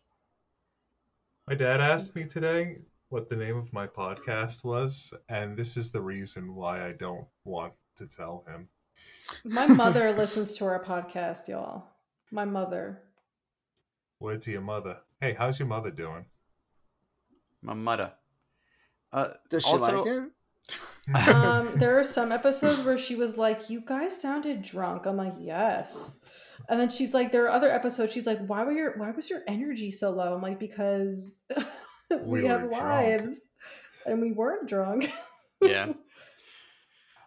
My dad asked me today what the name of my podcast was, and this is the reason why I don't want to tell him. My mother listens to our podcast, y'all. My mother. Word to your mother. Hey, how's your mother doing? My mother. Uh, Does she Also- like it? Um, there are some episodes where she was like, "You guys sounded drunk." I'm like, "Yes." And then she's like, "There are other episodes." She's like, "Why were your Why was your energy so low?" I'm like, "Because we, We have were drunk." lives, and we weren't drunk." yeah.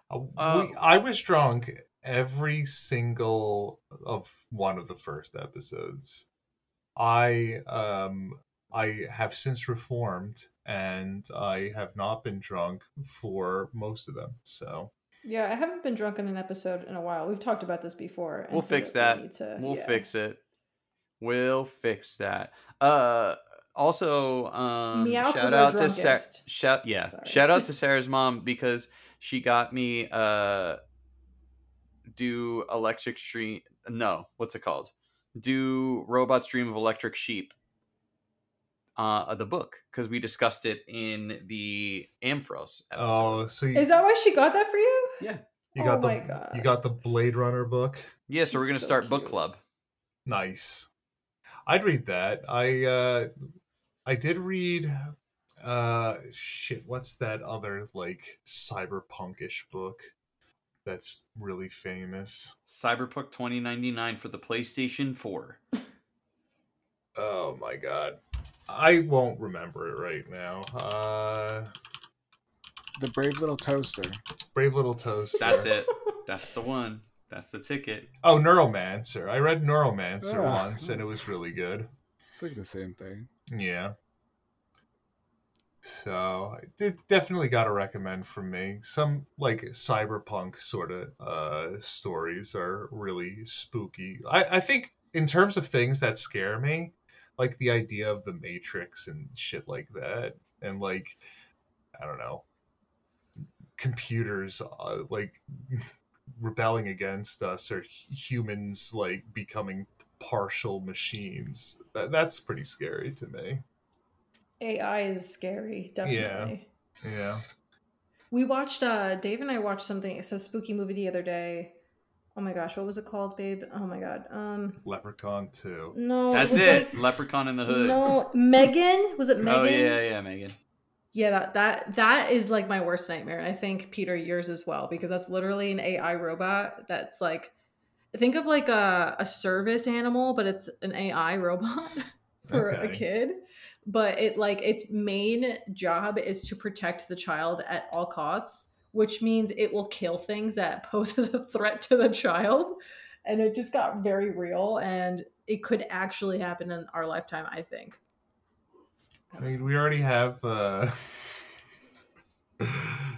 Uh, Uh, we, I was drunk every single of one of the first episodes. I um I have since reformed and I have not been drunk for most of them. So Yeah, I haven't been drunk in an episode in a while. We've talked about this before. and We'll so fix we that. need to- We'll yeah. fix it. We'll fix that. Uh also um Meowth shout out to Sarah shout yeah. Sorry. Shout out to Sarah's mom because she got me uh do electric stream no, what's it called? Do Robot Stream of Electric Sheep. Uh the book because we discussed it in the Ampharos episode. Oh, so you, Is that why she got that for you? Yeah. you got oh the my God. you got the Blade Runner book. Yeah, so we're gonna so start book club. Nice. I'd read that. I uh I did read uh shit, what's that other like cyberpunkish book that's really famous? Cyberpunk 2099 for the PlayStation 4. Oh my god. I won't remember it right now. Uh The Brave Little Toaster. Brave Little Toast. That's it. That's the one. That's the ticket. Oh, Neuromancer. I read Neuromancer Ah. once and it was really good. It's like the same thing. Yeah. So it definitely got to recommend from me. Some like cyberpunk sort of uh, stories are really spooky. I, I think in terms of things that scare me, like the idea of the Matrix and shit like that, and like I don't know, computers uh, like rebelling against us or humans like becoming partial machines. That, that's pretty scary to me. AI is scary, definitely. Yeah. We watched uh Dave and I watched something it's a spooky movie the other day. Oh my gosh, what was it called, babe? Oh my god. Um Leprechaun 2. no That's was it. Leprechaun in the Hood. No, Megan? Was it Megan? Oh yeah, yeah, Megan. Yeah, that that that is like my worst nightmare. And I think Peter yours as well because that's literally an AI robot that's like think of like a, a service animal, but it's an AI robot for a kid. But it like its main job is to protect the child at all costs, which means it will kill things that poses a threat to the child. And it just got very real and it could actually happen in our lifetime, I think. I mean, we already have uh,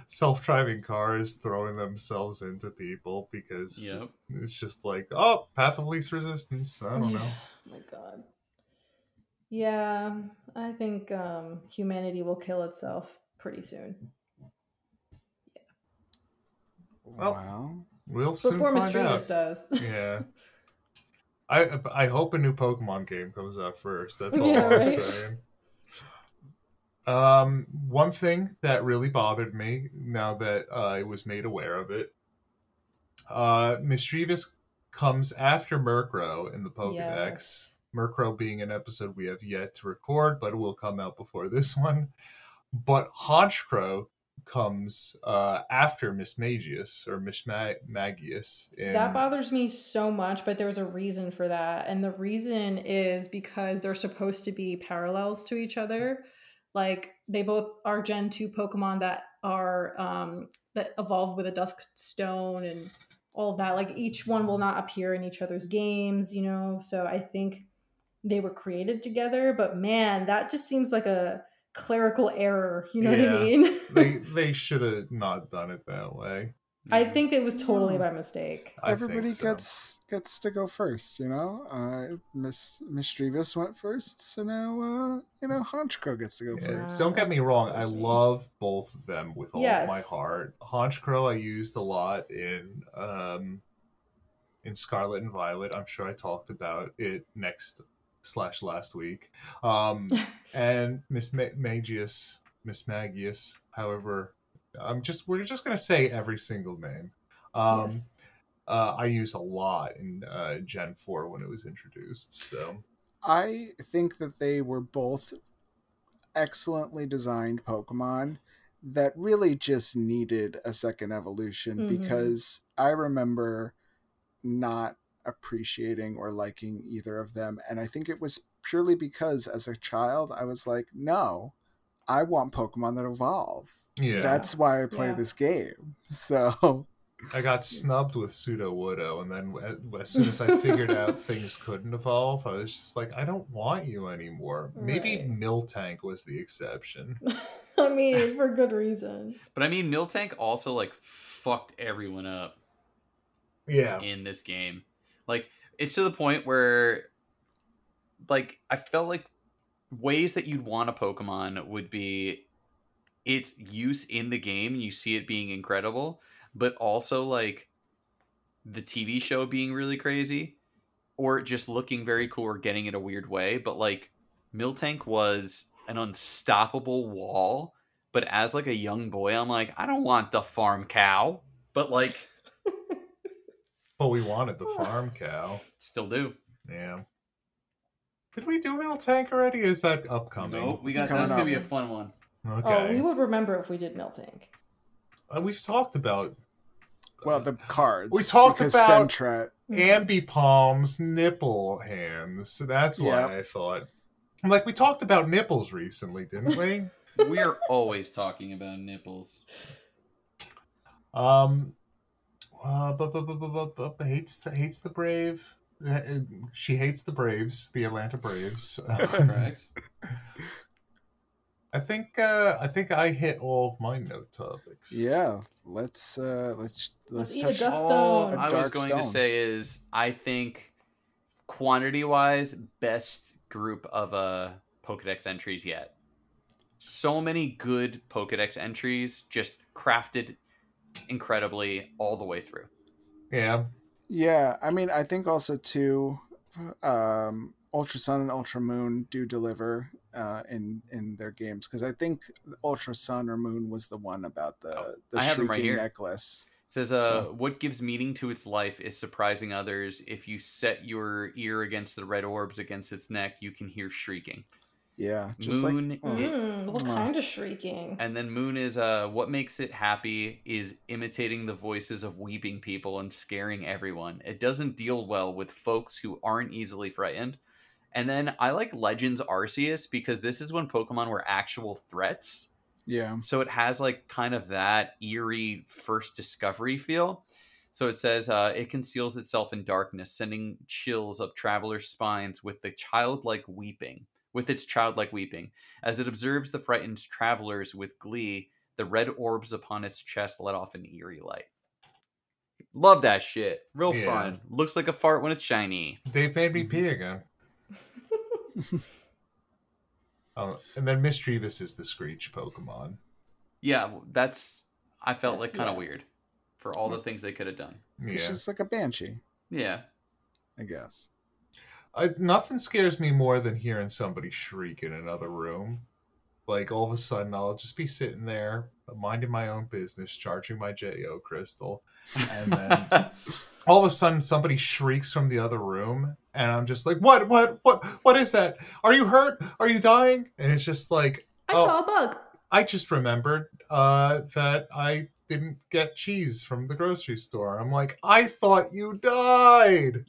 self-driving cars throwing themselves into people because Yep. it's just like, oh, path of least resistance. I don't know. Oh my god. Yeah, I think um, humanity will kill itself pretty soon. Well, wow. We'll soon Before find Misdreavus out. does. Yeah. I I hope a new Pokemon game comes out first. That's all Yeah, I'm right. saying. Um, one thing that really bothered me now that uh, I was made aware of it, uh, Misdreavus comes after Murkrow in the Pokedex. Yes. Murkrow being an episode we have yet to record, but it will come out before this one. But Honchkrow comes uh, after Miss Magius or Miss Magius. In... That bothers me so much, but there's a reason for that. And the reason is because they're supposed to be parallels to each other. Like they both are Gen 2 Pokemon that are um that evolved with a dusk stone and all of that. Like each one will not appear in each other's games, you know. So I think they were created together, but man, that just seems like a clerical error. You know what I mean? they they should have not done it that way. I think it was totally No. by mistake. I Everybody so. gets gets to go first, you know. Uh, Miss Mischievous went first, so now uh, you know Honchkrow gets to go Yeah, first. Don't get me wrong, I love both of them with all of my Yes. heart. Honchkrow I used a lot in um in Scarlet and Violet. I'm sure I talked about it next slash last week. Um and Miss Ma- Magius, Miss Magius, however I'm just we're just gonna say every single name. Um yes. uh, I use a lot in uh, Gen 4 when it was introduced. So I think that they were both excellently designed Pokemon that really just needed a second evolution Mhm. because I remember not appreciating or liking either of them. And I think it was purely because as a child, I was like, no, I want Pokemon that evolve. yeah, That's why I play Yeah. this game. So, I got snubbed with Sudowoodo, and then as soon as I figured out things couldn't evolve, I was just like, I don't want you anymore. Maybe Right. Miltank was the exception. I mean, for good reason. But I mean, Miltank also like fucked everyone up Yeah. in this game. Like it's to the point where like I felt like ways that you'd want a Pokemon would be its use in the game, you see it being incredible, but also like the TV show being really crazy or just looking very cool or getting it a weird way, but like Miltank was an unstoppable wall, but as like a young boy, I'm like, I don't want the farm cow, but like But we wanted the farm cow. still do. Yeah. Did we do Miltank already? Is that upcoming? Nope, we got coming that's gonna be a fun one. Okay. Oh, we would remember if we did Miltank. Uh, we've talked about Well, the cards. We talked about- Sentret. Ambipom's nipple hands. So that's why Yep. I thought. Like, we talked about nipples recently, didn't we? we are always talking about nipples. um, uh, but, but, but, but, but, but hates the, hates the brave. She hates the Braves, the Atlanta Braves. Correct. I think uh, I think I hit all of my note topics. Yeah, let's uh let's let's, Let's eat a touch dust All stone. was going stone. to say is I think quantity wise, best group of uh Pokedex entries yet. So many good Pokedex entries, just crafted incredibly all the way through. Yeah. Yeah, I mean, I think also too, um, Ultra Sun and Ultra Moon do deliver uh, in in their games because I think Ultra Sun or Moon was the one about the Oh, the right shrieking here. necklace. It says, uh, So- what gives meaning to its life is surprising others. If you set your ear against the red orbs against its neck, you can hear shrieking. Yeah, just Moon like oh, Mm, what Mwah. kind of shrieking? And then Moon is uh what makes it happy is imitating the voices of weeping people and scaring everyone. It doesn't deal well with folks who aren't easily frightened. And then I like Legends Arceus because this is when Pokemon were actual threats. yeah, So it has like kind of that eerie first discovery feel. So it says uh, it conceals itself in darkness, sending chills up travelers' spines with the childlike weeping, with its childlike weeping. As it observes the frightened travelers with glee, the red orbs upon its chest let off an eerie light. Love that shit. Real Yeah. fun. Looks like a fart when it's shiny. They've made me pee mm-hmm. again. Oh, and then Misdreavus is the Screech Pokemon. Yeah, that's. I felt like kind of Yeah. weird for all the things they could have done. it's Yeah. just like a banshee, Yeah. I guess. I, nothing scares me more than hearing somebody shriek in another room. Like all of a sudden, I'll just be sitting there, minding my own business, charging my Jo crystal, and then all of a sudden, somebody shrieks from the other room, and I'm just like, "What? What? What? What is that? Are you hurt? Are you dying?" And it's just like, I oh. saw a bug. I just remembered uh, that I didn't get cheese from the grocery store. I'm like, I thought you died.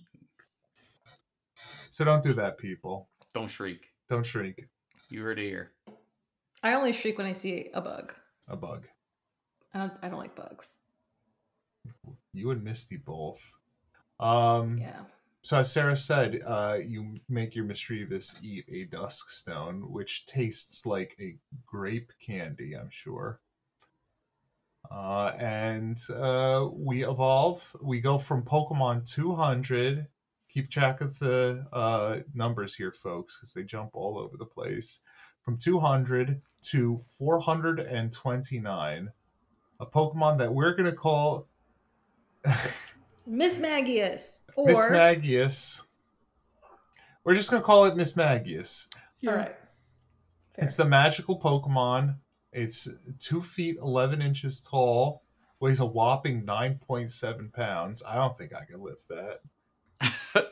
So don't do that, people. Don't shriek. Don't shriek. You heard it here. I only shriek when I see a bug. A bug. I don't, I don't like bugs. You and Misty both. Um, Yeah. So as Sarah said, uh, you make your Misdreavus eat a dusk stone, which tastes like a grape candy, I'm sure. Uh, and uh, we evolve. We go from Pokemon 200. Keep track of the uh, numbers here, folks, because they jump all over the place. From 200 to 429. A Pokemon that we're going to call Miss Magius. Or, Miss Magius. We're just gonna call it Miss Magius. Yeah. all right. Fair. It's the magical Pokemon. It's two feet eleven inches tall, weighs a whopping nine point seven pounds. I don't think I can lift that.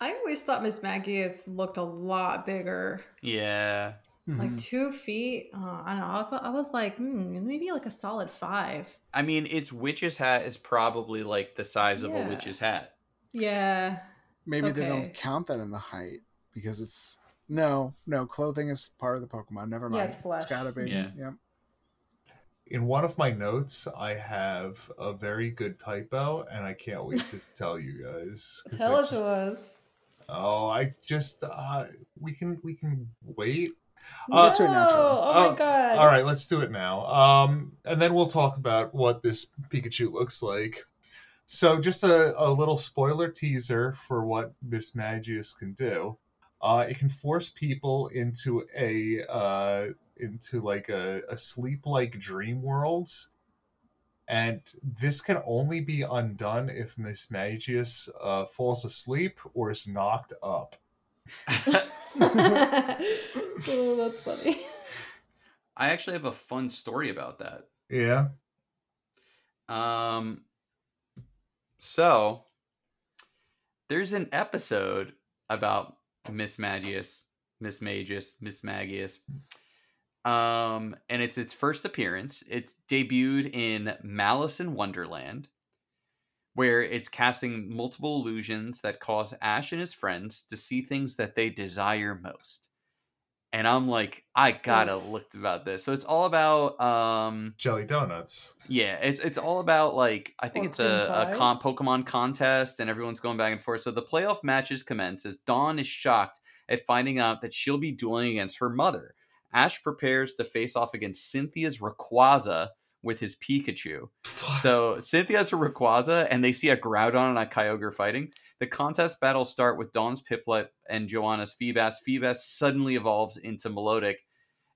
I always thought Miss Magius looked a lot bigger. yeah. Like Mhm. two feet. Oh, I don't know. I thought I was like, hmm, maybe like a solid five. I mean, its witch's hat is probably like the size of a witch's hat. Yeah. Maybe they don't count that in the height because it's no, no. Clothing is part of the Pokemon. Never mind. Yeah, it's flesh. It's gotta be. Yeah. Yeah. In one of my notes, I have a very good typo, and I can't wait to tell you guys. Tell I it just- to us. Oh, I just uh, we can we can wait. Uh, to a natural. Oh, Oh, my god. All right, let's do it now. Um, and then we'll talk about what this Pikachu looks like. So, just a, a little spoiler teaser for what Miss Magius can do. Uh, it can force people into a uh, into like a, a sleep like dream world, and this can only be undone if Miss Magius uh, falls asleep or is knocked up. oh, that's funny. I actually have a fun story about that. Yeah. Um, so there's an episode about Miss Magius, Miss Magus, Miss Magius. Um, and it's its first appearance. It's debuted in Malice in Wonderland, where it's casting multiple illusions that cause Ash and his friends to see things that they desire most. And I'm like, I gotta Oof. look about this. So it's all about um Jelly donuts. yeah, it's it's all about like I think it's a, a con- Pokemon contest and everyone's going back and forth. So the playoff matches commence as Dawn is shocked at finding out that she'll be dueling against her mother. Ash prepares to face off against Cynthia's Rayquaza with his Pikachu. So Cynthia's a Rayquaza, and they see a Groudon and a Kyogre fighting. The contest battles start with Dawn's Piplup and Johanna's Feebas. Feebas suddenly evolves into Milotic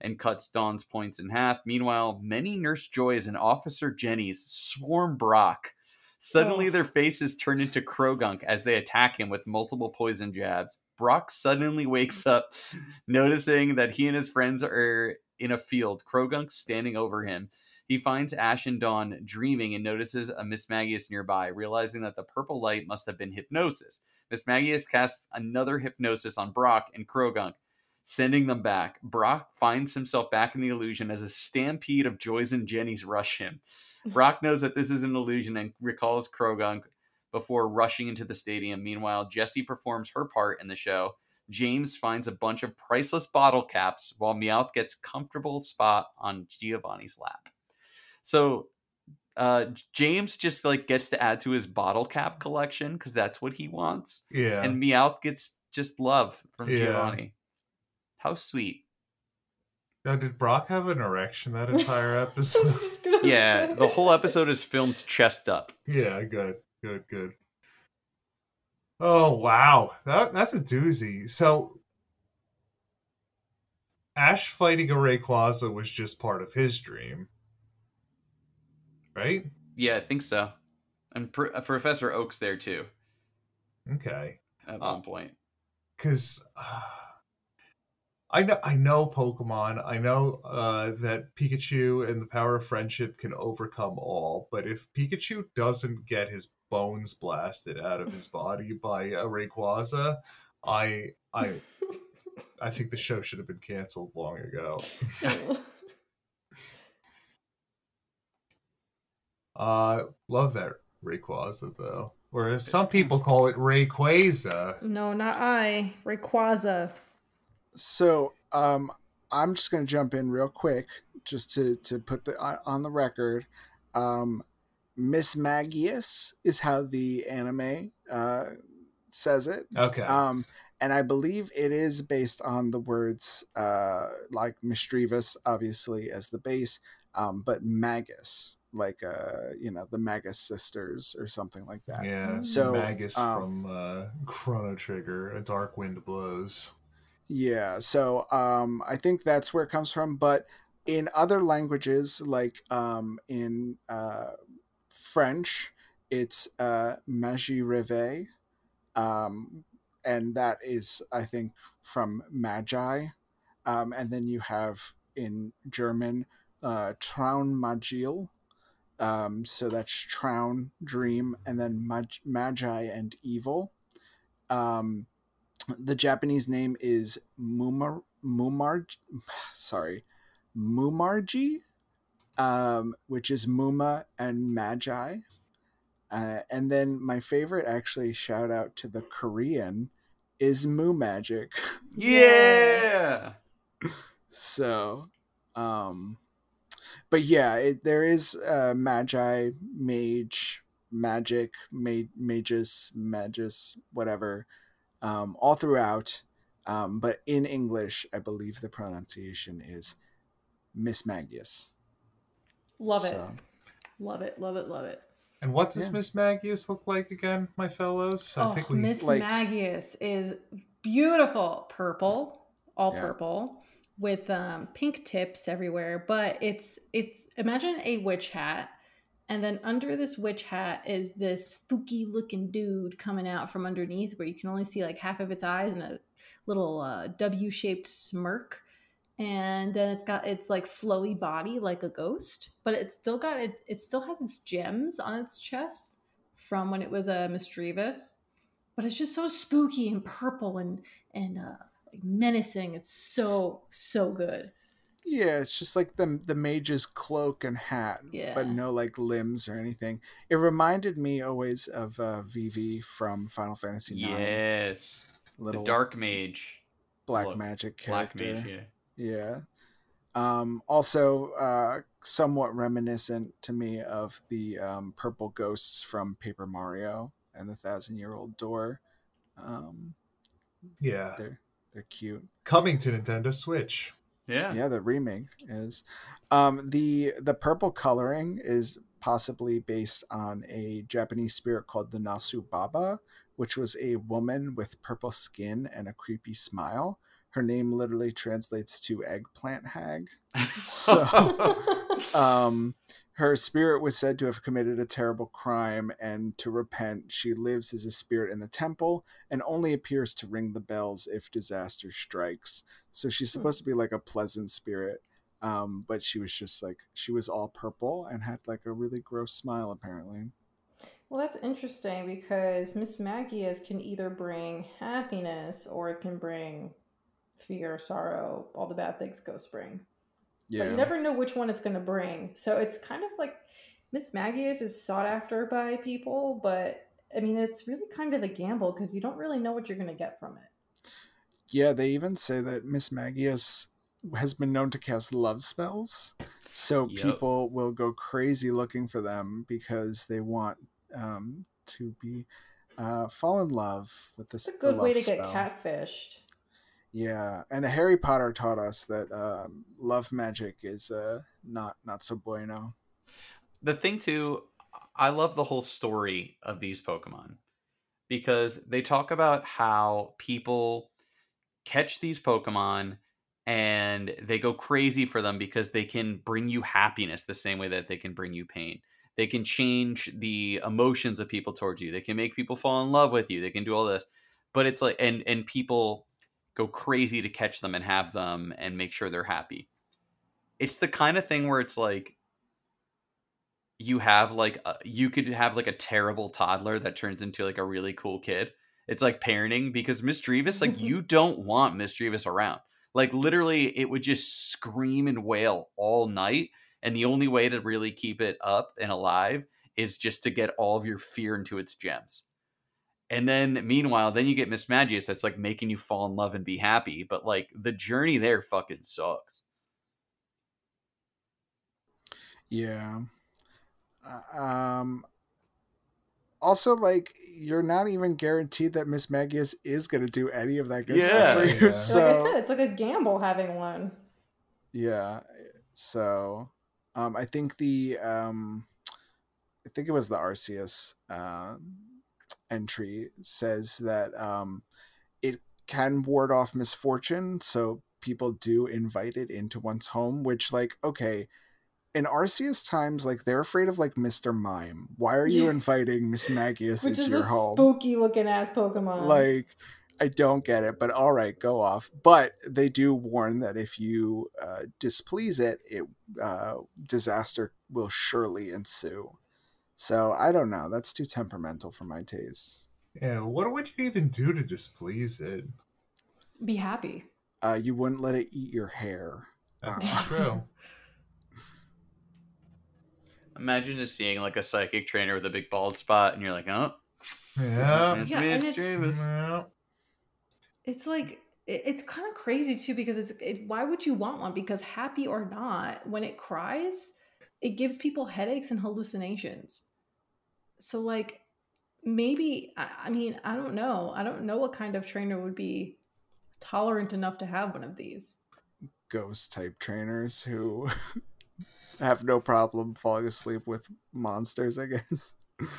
and cuts Dawn's points in half. Meanwhile, many Nurse Joys and Officer Jennies swarm Brock. Suddenly, Oh. their faces turn into Croagunk as they attack him with multiple poison jabs. Brock suddenly wakes mm. up, noticing that he and his friends are in a field. Croagunk standing over him. He finds Ash and Dawn dreaming and notices a Miss Magius nearby, realizing that the purple light must have been hypnosis. Miss Magius casts another hypnosis on Brock and Croagunk, sending them back. Brock finds himself back in the illusion as a stampede of Joys and Jennies rush him. Brock knows that this is an illusion and recalls Croagunk before rushing into the stadium. Meanwhile, Jessie performs her part in the show. James finds a bunch of priceless bottle caps while Meowth gets comfortable spot on Giovanni's lap. So uh James just like gets to add to his bottle cap collection because that's what he wants. Yeah. And Meowth gets just love from Yeah. Giovanni. How sweet. Now, did Brock have an erection that entire episode? Yeah, say. the whole episode is filmed chest up. yeah, good, good, good. Oh wow, that that's a doozy. So, Ash fighting a Rayquaza was just part of his dream, right? Yeah, I think so. And Pro- uh, Professor Oak's there too Okay, at Uh, one point. because I know I know Pokemon. I know uh, that Pikachu and the power of friendship can overcome all. But if Pikachu doesn't get his bones blasted out of his body by a Rayquaza, I I I think the show should have been canceled long ago. Uh, love that Rayquaza though, or as some people call it Rayquaza. no, not I. Rayquaza. So, um, I'm just gonna jump in real quick, just to to put the uh, on the record. Um, Miss Magius is how the anime uh, says it. Okay. Um, and I believe it is based on the words uh, like mischievous, obviously as the base, um, but magus, like uh, you know the Magus sisters or something like that. Yeah, So, Magus um, from uh, Chrono Trigger, A Dark Wind Blows. Yeah, so um, I think that's where it comes from. But in other languages, like um, in uh, French, it's uh, magie rêvée, um, and that is, I think, from magi. Um, and then you have in German uh, Traunmagil. Um, so that's Traun, dream, and then mag- magi and evil. Um, the Japanese name is Mumar Mumar sorry Mumarji, um, which is Muma and Magi. Uh, and then my favorite, actually, shout out to the Korean, is Moo Magic. Yeah. so, um, but yeah, it, there is uh, Magi, Mage, Magic, ma- Magus, Magus, whatever, um, all throughout. Um, but in English, I believe the pronunciation is Miss Magius. Love So, it. Love it. Love it. Love it. And what does Yeah. Miss Magius look like again, my fellows? I oh, think we Miss like- Magius is beautiful. Purple, all Yeah. purple, with um, pink tips everywhere. But it's it's imagine a witch hat, and then under this witch hat is this spooky looking dude coming out from underneath, where you can only see like half of its eyes and a little uh, W shaped smirk. And then it's got its like flowy body like a ghost, but it's still got its it still has its gems on its chest from when it was a Misdreavus but it's just so spooky and purple and and uh, like menacing. It's so so good. Yeah, it's just like the the mage's cloak and hat, Yeah. but no like limbs or anything. It reminded me always of uh, Vivi from Final Fantasy IX. Yes. little the dark mage. black look, magic Black character. mage, yeah. Yeah. Um, also, uh, somewhat reminiscent to me of the um, purple ghosts from Paper Mario and the Thousand Year Old Door. Um, yeah. they're they're cute. Coming to Nintendo Switch. Yeah. Yeah, the remake is. Um, the the purple coloring is possibly based on a Japanese spirit called the Nasu Baba, which was a woman with purple skin and a creepy smile. Her name literally translates to eggplant hag. So, um, her spirit was said to have committed a terrible crime and to repent. She lives as a spirit in the temple and only appears to ring the bells if disaster strikes. So she's Hmm. supposed to be like a pleasant spirit, um, but she was just like she was all purple and had like a really gross smile apparently. Well, that's interesting because Mismagius can either bring happiness or it can bring fear, sorrow, all the bad things ghosts bring. But Yeah, you never know which one it's going to bring. So it's kind of like Mismagius is sought after by people, but I mean, it's really kind of a gamble because you don't really know what you're going to get from it. yeah. They even say that Mismagius has been known to cast love spells, so Yep. people will go crazy looking for them because they want um, to be uh, fall in love with this. It's a good way love to get catfished. Yeah, and Harry Potter taught us that um, love magic is uh, not not so bueno. the thing too i love the whole story of these pokemon because they talk about how people catch these pokemon and they go crazy for them because they can bring you happiness the same way that they can bring you pain. They can change the emotions of people towards you. They can make people fall in love with you. They can do all this. But it's like and and people go crazy to catch them and have them and make sure they're happy it's the kind of thing where it's like you have like a, you could have like a terrible toddler that turns into like a really cool kid. It's like parenting because Misdreavus, like you don't want Misdreavus around. Like literally, it would just scream and wail all night, and the only way to really keep it up and alive is just to get all of your fear into its gems. And then meanwhile, then you get Mismagius that's like making you fall in love and be happy, but like the journey there fucking sucks. Yeah. Uh, Um. Also, like you're not even guaranteed that Mismagius is gonna do any of that good stuff for you. yeah. like I So said, it's like a gamble having one. yeah. So, um, I think the um, I think it was the Arceus um entry says that um, it can ward off misfortune, so people do invite it into one's home. Which, like, okay, in Arceus times, like they're afraid of like Mister Mime. Why are you Yeah. inviting Mismagius into is your a home? spooky looking ass Pokemon. like i don't get it but all right go off but they do warn that if you uh, displease it it uh, disaster will surely ensue so i don't know that's too temperamental for my taste Yeah, what would you even do to displease it? be happy. uh, you wouldn't let it eat your hair That's Uh, true. Imagine just seeing like a psychic trainer with a big bald spot, and you're like, oh, Yeah. Miss Yeah, and it's- Misdreavus. It's like it- it's kind of crazy too because it's it, why would you want one? Because happy or not, when it cries, it gives people headaches and hallucinations. So like maybe I, I mean I don't know I don't know what kind of trainer would be tolerant enough to have one of these. Ghost type trainers who have no problem falling asleep with monsters, I guess.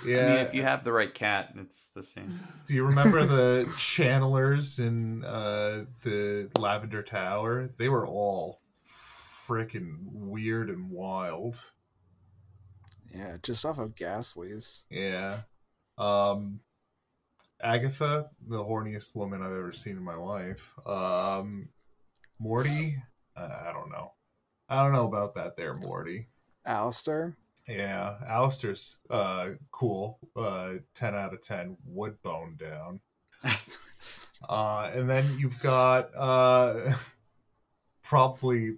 Yeah. I mean, if you have the right cat, it's the same. Do you remember the channelers in uh, the Lavender Tower? They were all freaking weird and wild. Yeah, just off of Gastly's. Yeah. Um, Agatha, the horniest woman I've ever seen in my life. Um, Morty, uh, I don't know. I don't know about that there, Morty. Allister. Yeah, Allister's uh, cool. Uh, 10 out of 10. Wood bone down. uh, and then you've got uh, probably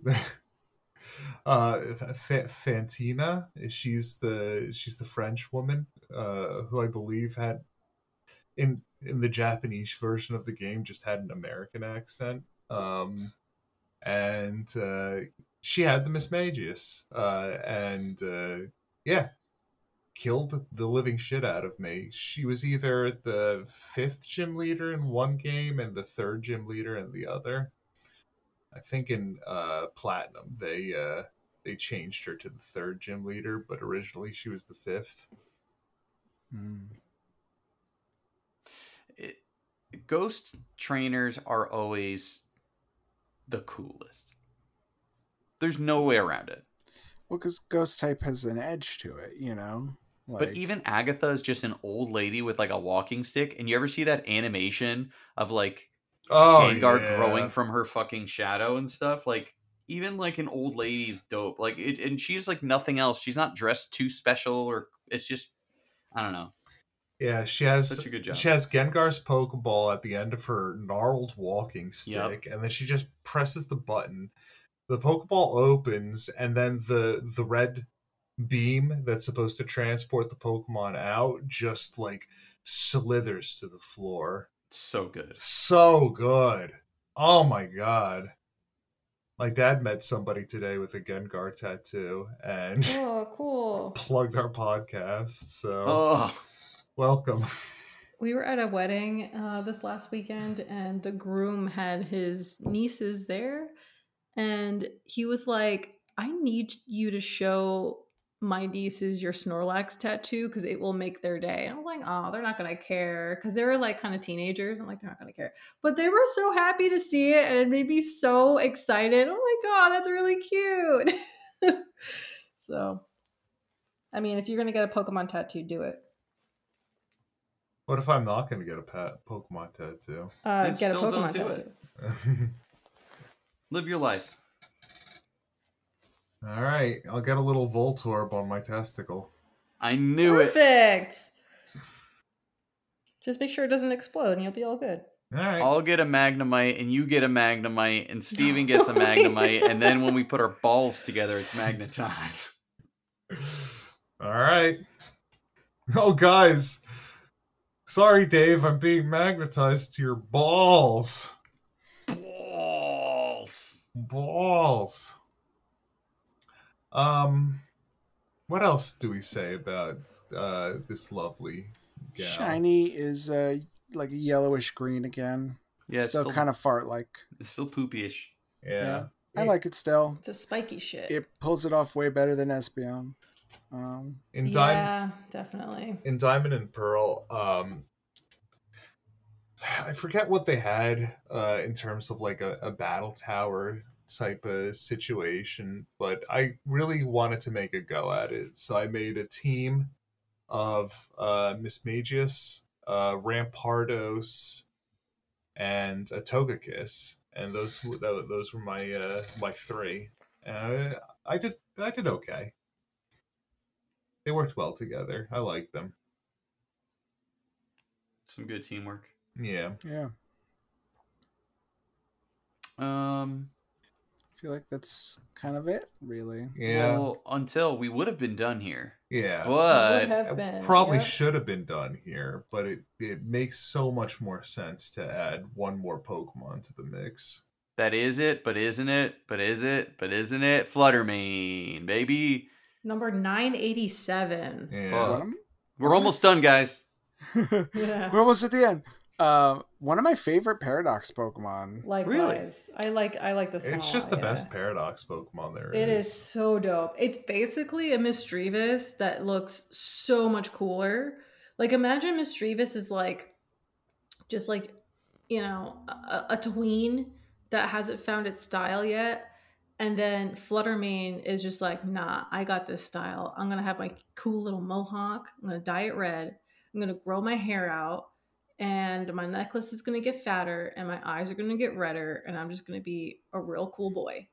uh, F- Fantina. She's the she's the French woman uh, who I believe had in in the Japanese version of the game just had an American accent. Um, and uh, she had the Mismagius, uh, and uh, yeah, killed the living shit out of me. She was either the fifth gym leader in one game and the third gym leader in the other. I think in uh, Platinum they uh, they changed her to the third gym leader, but originally she was the fifth. Mm. It, ghost trainers are always the coolest. There's no way around it. Well, because Ghost type has an edge to it, you know? But even Agatha is just an old lady with like a walking stick. And you ever see that animation of like Oh, Gengar yeah. growing from her fucking shadow and stuff? Like even like an old lady's dope. Like it, and she's like nothing else. She's not dressed too special or it's just I don't know. Yeah, she has Such a good job. She has Gengar's Pokeball at the end of her gnarled walking Yep. stick, and then she just presses the button. The Pokeball opens, and then the the red beam that's supposed to transport the Pokemon out just like slithers to the floor. So good. So good. Oh my god. My dad met somebody today with a Gengar tattoo and Oh, cool. plugged our podcast. So Oh, welcome. We were at a wedding uh, this last weekend, and the groom had his nieces there, and he was like, "I need you to show my nieces your Snorlax tattoo because it will make their day." And I was like, "Oh, they're not gonna care," because they were like kind of teenagers. I'm like, they're not gonna care, but they were so happy to see it, and it made me so excited. Oh my god, that's really cute. so, I mean, if you're gonna get a Pokemon tattoo, do it. What if I'm not going to get a pet Pokemon tattoo? Uh, Then get a still Pokemon don't do tattoo. live your life. All right, I'll get a little Voltorb on my testicle. I knew it. Perfect. Just make sure it doesn't explode, and you'll be all good. All right. I'll get a Magnemite, and you get a Magnemite, and Steven gets a Magnemite, and then when we put our balls together, it's Magnet time. All right. Oh, guys. Sorry, Dave. I'm being magnetized to your balls. Balls. Balls. Um, what else do we say about uh this lovely gal? Shiny is uh, like a yellowish green again. Yeah, it's still, still, kind of fart like. it's still poopyish. Yeah. I like it still. It's a spiky shit. It pulls it off way better than Espeon. Um, In Diamond, yeah, definitely. in Diamond and Pearl, um, I forget what they had uh, in terms of like a, a battle tower type of situation, but I really wanted to make a go at it. So I made a team of uh, Mismagius, uh, Rampardos, and a Togekiss, and those w- tho- those were my uh, my three. Uh, I did I did okay. They worked well together. I liked them. Some good teamwork. Yeah. yeah, Um, I feel like that's kind of it, really. Yeah. Well, until we would have been done here, yeah. but Would have been, probably yep. should have been done here, but it, it makes so much more sense to add one more Pokemon to the mix. that is it. But isn't it? But is it? But isn't it? Fluttermane, baby. Number 987. Yeah. Fuck. What am- We're almost done, guys. Yeah. We're almost at the end. Um, one of my favorite Paradox Pokemon. Like, Likewise, I like I like this one. It's a just the yeah. best Paradox Pokemon there It is so dope. It's basically a Misdreavus that looks so much cooler. Like imagine Misdreavus is like just like you know a, a tween that hasn't found its style yet, and then Fluttermane is just like, nah, I got this style. I'm gonna have my cool little mohawk. I'm gonna dye it red. I'm gonna grow my hair out. And my necklace is gonna get fatter, and my eyes are gonna get redder, and I'm just gonna be a real cool boy.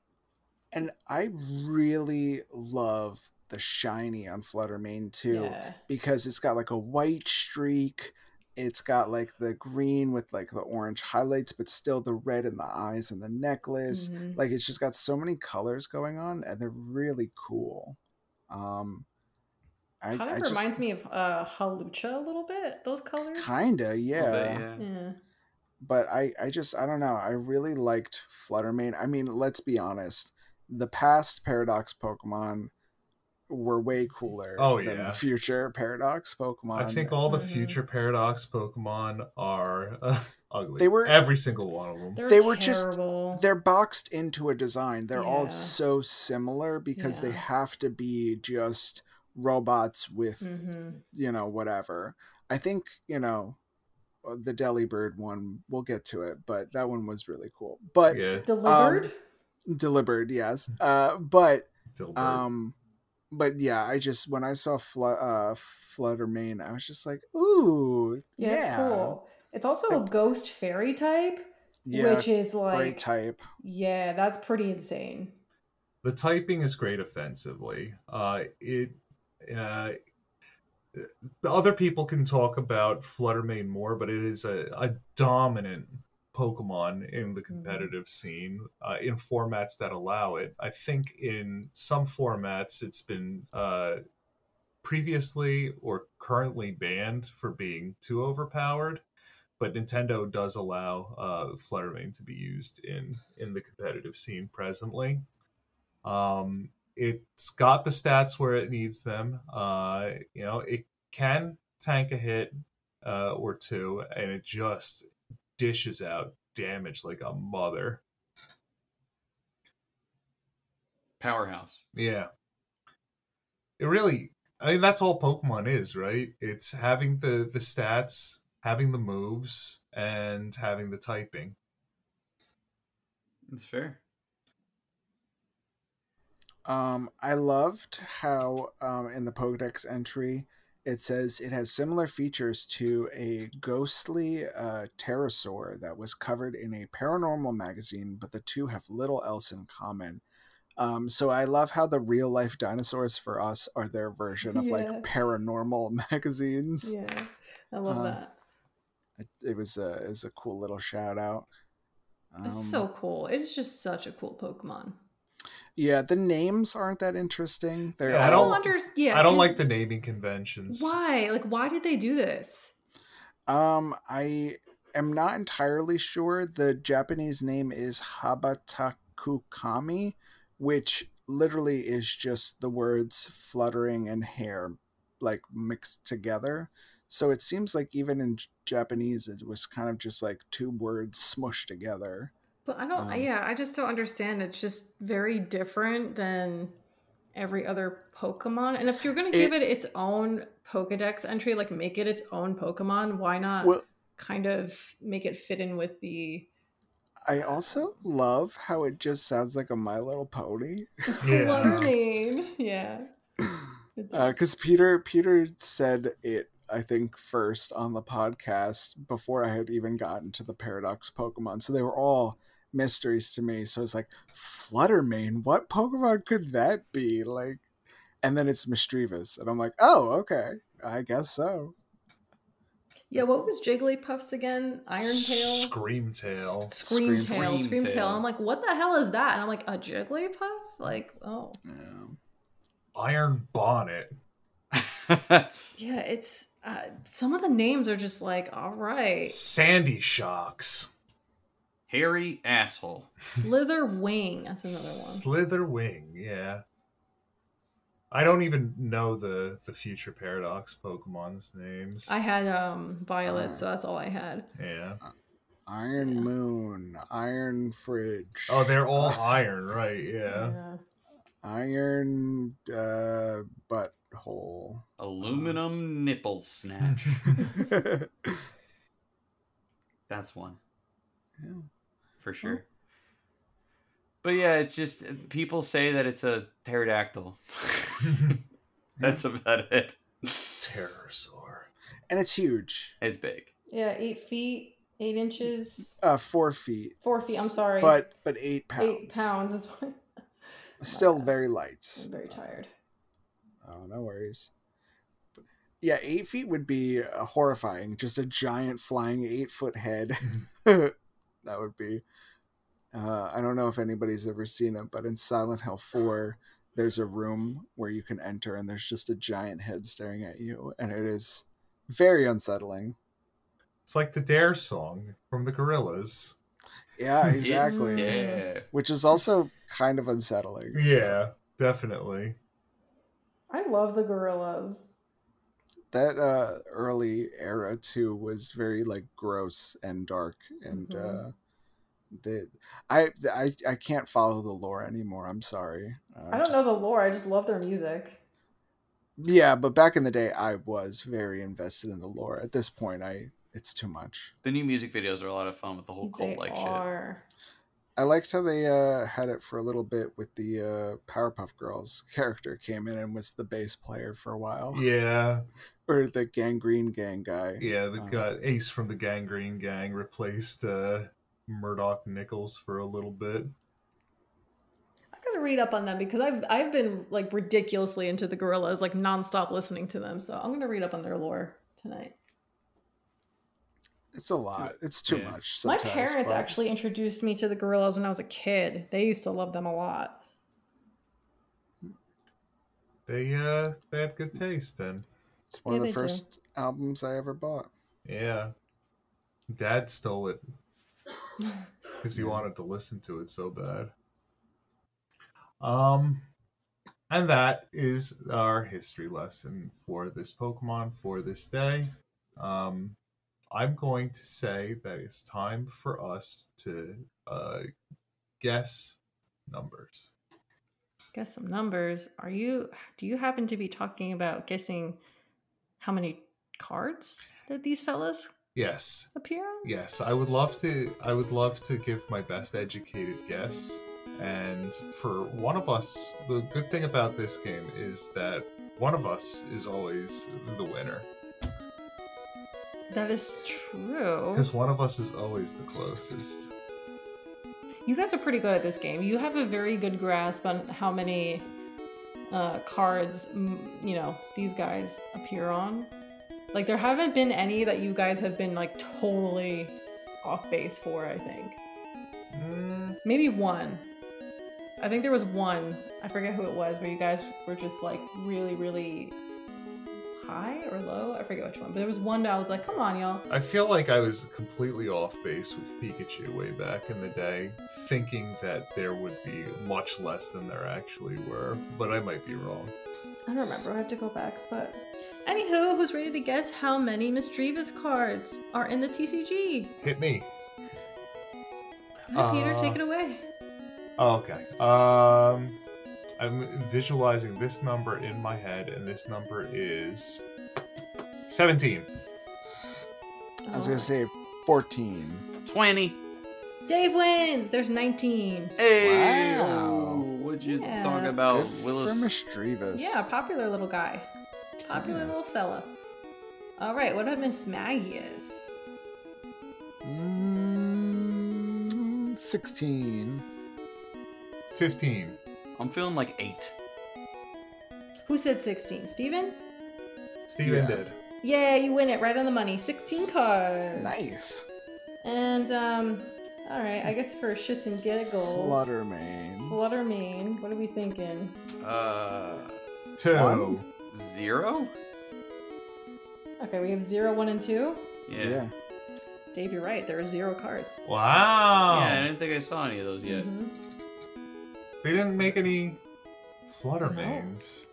And I really love the shiny on Fluttermane too. Yeah. because it's got like a white streak. It's got like the green with like the orange highlights, but still the red in the eyes and the necklace. Mhm. Like it's just got so many colors going on, and they're really cool. Um, I, kind I of just reminds me of uh, Hawlucha a little bit. Those colors. kinda yeah. bit, yeah. Yeah. But I I just I don't know. I really liked Fluttermane. I mean, let's be honest. The past Paradox Pokemon were way cooler Oh, than yeah. the future Paradox Pokemon. I think all the future Paradox Pokemon are uh, ugly. They were- every single one of them. They're They were just- they're boxed into a design. They're all so similar because they have to be just robots with Mhm. you know whatever. I think you know uh, the Delibird one. We'll get to it, but that one was really cool. But yeah, Delivered. Delibird, yes. Uh, but Dilbert. um, but yeah, I just when I saw Flu- uh, Fluttermane, I was just like, ooh, yeah, yeah, it's cool. It's also a ghost fairy type, yeah, which is like, great type. yeah, that's pretty insane. the typing is great offensively. Uh, it uh, other people can talk about Fluttermane more, but it is a, a dominant Pokemon in the competitive scene uh, in formats that allow it. I think in some formats it's been uh, previously or currently banned for being too overpowered. But Nintendo does allow uh, Fluttermane to be used in in the competitive scene presently. Um, it's got the stats where it needs them. Uh, you know, it can tank a hit uh, or two, and it just dishes out damage like a mother. Powerhouse. Yeah. It really I mean that's all Pokemon is, right? It's having the the stats, having the moves, and having the typing. That's fair. Um, I loved how um, in the Pokedex entry it says it has similar features to a ghostly uh, pterosaur that was covered in a paranormal magazine, but the two have little else in common. Um, so I love how the real life dinosaurs for us are their version of Yeah. like paranormal magazines. Yeah, I love Um, that. It, it was a it was a cool little shout out. It's Um, so cool. It's just such a cool Pokemon. Yeah, the names aren't that interesting. They're Yeah, I I don't understand. Yeah, I don't like the naming conventions. why. Like, why did they do this? Um, I am not entirely sure. The Japanese name is Habatakukami, which literally is just the words fluttering and hair like mixed together. So it seems like even in Japanese, it was kind of just like two words smushed together. But I don't. Um, yeah, I just don't understand. It's just very different than every other Pokemon. And if you're gonna give it, its own Pokedex entry, like make it its own Pokemon, why not Well, kind of make it fit in with the I also love how it just sounds like a My Little Pony. Yeah. Fluttermane? Yeah. It does. because Peter Peter said it I think first on the podcast before I had even gotten to the Paradox Pokemon. So they were all mysteries to me. So it's like Fluttermane, what Pokemon could that be? Like, and then it's Misdreavus, and I'm like, oh, okay, I guess so. yeah, what was Jigglypuff's again? Iron Tail? Scream tail. Scream Scream- Tail. Scream Scream Tail. Tail. I'm like, what the hell is that? And I'm like, a Jigglypuff? Like, oh. Yeah. Iron Bonnet. Yeah, it's uh, some of the names are just like, all right. Sandy Shocks. Hairy asshole. Slither Wing. That's another one. Slither Wing, yeah. I don't even know the the future paradox Pokemon's names. I had um Violet, Uh. so that's all I had. yeah. Iron Yeah. Moon, Iron Fridge. Oh, they're all iron, right? Yeah. Yeah. Iron uh, Butthole. Aluminum nipple snatch. That's one Yeah. For sure. But yeah, it's just people say that it's a pterodactyl. That's about it. Pterosaur. And it's huge. It's big. Yeah, eight feet, eight inches, Uh, four feet. four feet. I'm sorry, But but eight pounds. eight pounds is what. Still bad. very light. I'm very tired. Oh, no worries. But, yeah, eight feet would be uh, horrifying. Just a giant flying eight foot head. That would be. Uh, I don't know if anybody's ever seen it, but in Silent Hill 4, there's a room where you can enter and there's just a giant head staring at you, and it is very unsettling. It's like the Dare song from the Gorillaz. Yeah, exactly. there. Which is also kind of unsettling. so- Yeah, definitely. I love the Gorillaz. That uh early era too was very like gross and dark and Mhm. uh the I, I i can't follow the lore anymore i'm sorry uh, I don't just- know the lore. I just love their music. yeah but back in the day i was very invested in the lore at this point i it's too much The new music videos are a lot of fun with the whole they cult like shit. Are. i liked how they uh had it for a little bit with the uh powerpuff girls character came in and was the bass player for a while Yeah, or the gangrene gang guy yeah. The Uh, guy, Ace from the Gangrene Gang replaced uh, Murdoc Niccals for a little bit. I gotta read up on them because I've I've been like ridiculously into the Gorillaz, like nonstop listening to them. So I'm gonna read up on their lore tonight. It's a lot it's too Yeah. much My parents but- actually introduced me to the Gorillaz when I was a kid. They used to love them a lot. They uh, they had good taste then. It's one Yeah, of the they do. first albums I ever bought. Yeah, Dad stole it because he wanted to listen to it so bad. Um, and that is our history lesson for this Pokemon for this day. Um, I'm going to say that it's time for us to uh, guess numbers. Guess some numbers. Are you? Do you happen to be talking about guessing how many cards that these fellas Yes, appear on? Yes, I would love to. I would love to give my best educated guess. And for one of us, the good thing about this game is that one of us is always the winner That is true. because one of us is always the closest. You guys are pretty good at this game. You have a very good grasp on how many uh, cards, you know, these guys appear on. Like, there haven't been any that you guys have been like totally off base for. I think Mm, maybe one. I think there was one. I forget who it was, where you guys were just like really, really high or low. I forget which one, but there was one that I was like, "Come on, y'all." I feel like I was completely off base with Pikachu way back in the day, thinking that there would be much less than there actually were, but I might be wrong. I don't remember. I have to go back. But anywho, who's ready to guess how many Misdreavus cards are in the TCG? Hit me. Hi, Peter, Uh, take it away. Okay. Um, I'm visualizing this number in my head, and this number is 17. I was gonna say fourteen. 20. Dave wins. There's 19. Hey! Wow. What'd you Yeah. talk about, Good for Willis? Misdreavus. Yeah, popular little guy. Popular Yeah. little fella. All right, what about Mismagius? Mm, Sixteen. 15. I'm feeling like 8. Who said 16? Steven? Steven Yeah. did. Yeah, you win it right on the money. 16 cards. Nice. And, um, all right, I guess for shits and giggles. Fluttermane. Fluttermane. What are we thinking? Uh, Two. One? zero? Okay, we have zero, one, and two. Yeah. Yeah. Dave, you're right. There are zero cards. Wow. Yeah, I didn't think I saw any of those yet. Mhm. They didn't make any Fluttermanes.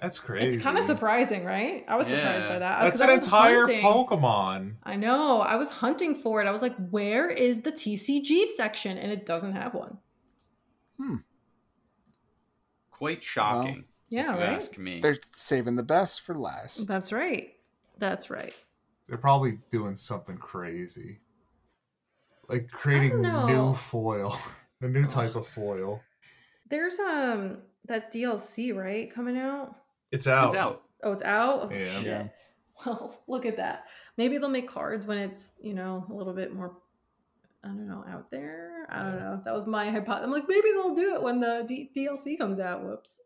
That's crazy. It's kind of surprising, right? I was surprised by that. That's an I was entire hunting- Pokemon. I know. I was hunting for it. I was like, where is the TCG section? And it doesn't have one. Hmm. Quite shocking. Yeah, if you right? ask me. They're saving the best for last. That's right. That's right. They're probably doing something crazy. Like creating know. new foil. a new type of foil. There's um that DLC, right, coming out? It's out. It's out. Oh, it's out? Oh, Yeah. shit. Well, look at that. Maybe they'll make cards when it's, you know, a little bit more I don't know, out there. I don't Yeah. know. That was my hypothesis. I'm like, maybe they'll do it when the D- DLC comes out. Whoops.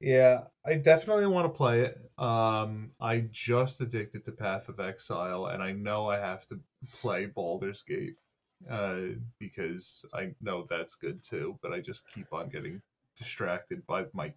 Yeah, I definitely want to play it. Um, I just addicted to Path of Exile, and I know I have to play Baldur's Gate uh, because I know that's good too. But I just keep on getting distracted by my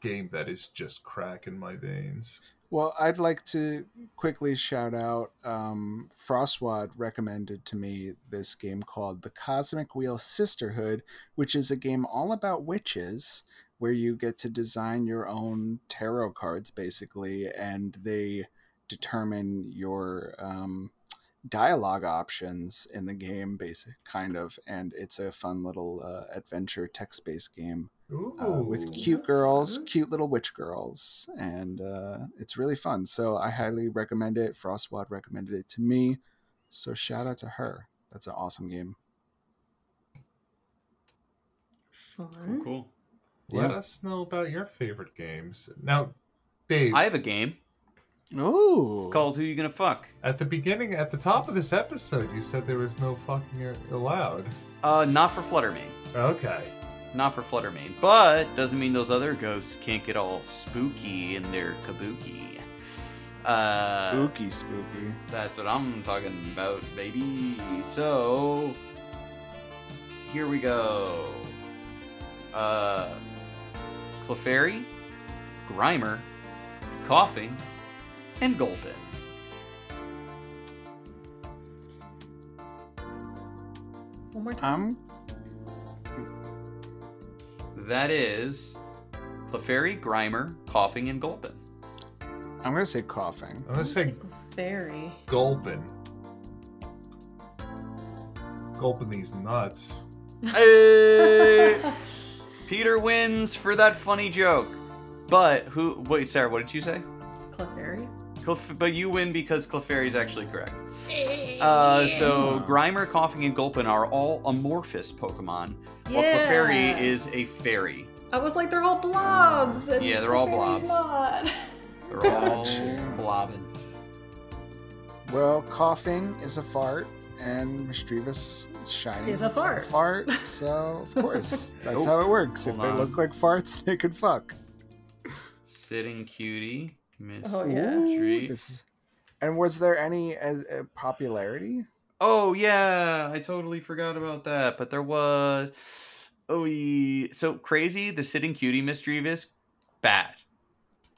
game that is just cracking my veins. Well, I'd like to quickly shout out um, Frostwad recommended to me this game called The Cosmic Wheel Sisterhood, which is a game all about witches where you get to design your own tarot cards basically, and they determine your um, dialogue options in the game, basic kind of, and it's a fun little uh, adventure text based game Ooh, uh, with cute girls, fun. cute little witch girls, and uh, it's really fun. So I highly recommend it. Frostwad recommended it to me, so shout out to her. That's an awesome game. Fun. Cool, cool. Let us know about your favorite games now, Dave. I have a game. Ooh, It's called Who You Gonna Fuck? At the beginning, at the top of this episode, you said there was no fucking allowed. Uh, not for Fluttermane. Okay. Not for Fluttermane. But doesn't mean those other ghosts can't get all spooky in their kabuki. Uh, spooky, spooky. That's what I'm talking about, baby. So, here we go. Uh, Clefairy, Grimer, Koffing, and Gulpin. One more time. I'm That is Clefairy, Grimer, Koffing, and Gulpin. I'm gonna say Koffing. I'm gonna say Fairy. gulping. Gulping these nuts. Hey! Eh, Peter wins for that funny joke. But who? Wait, Sarah, what did you say? Clefairy. Clef- but you win because Clefairy is actually correct. Uh, so Grimer, Koffing, and Gulpin are all amorphous Pokemon, while Clefairy is a fairy. I was like, they're all blobs. and Yeah, they're all Clefairy's blobs. Not. They're all Gotcha. blobbing. Well, Koffing is a fart, and Misdreavus shiny Is a looks like fart. fart. So of course, that's how it works. If hold they on. look like farts, they could fuck. Sitting cutie, Miss. Oh, yeah. This- and was there any uh, uh, popularity? Oh yeah, I totally forgot about that. But there was. Oh, ye- so crazy. The sitting cutie Misdreavus, bad.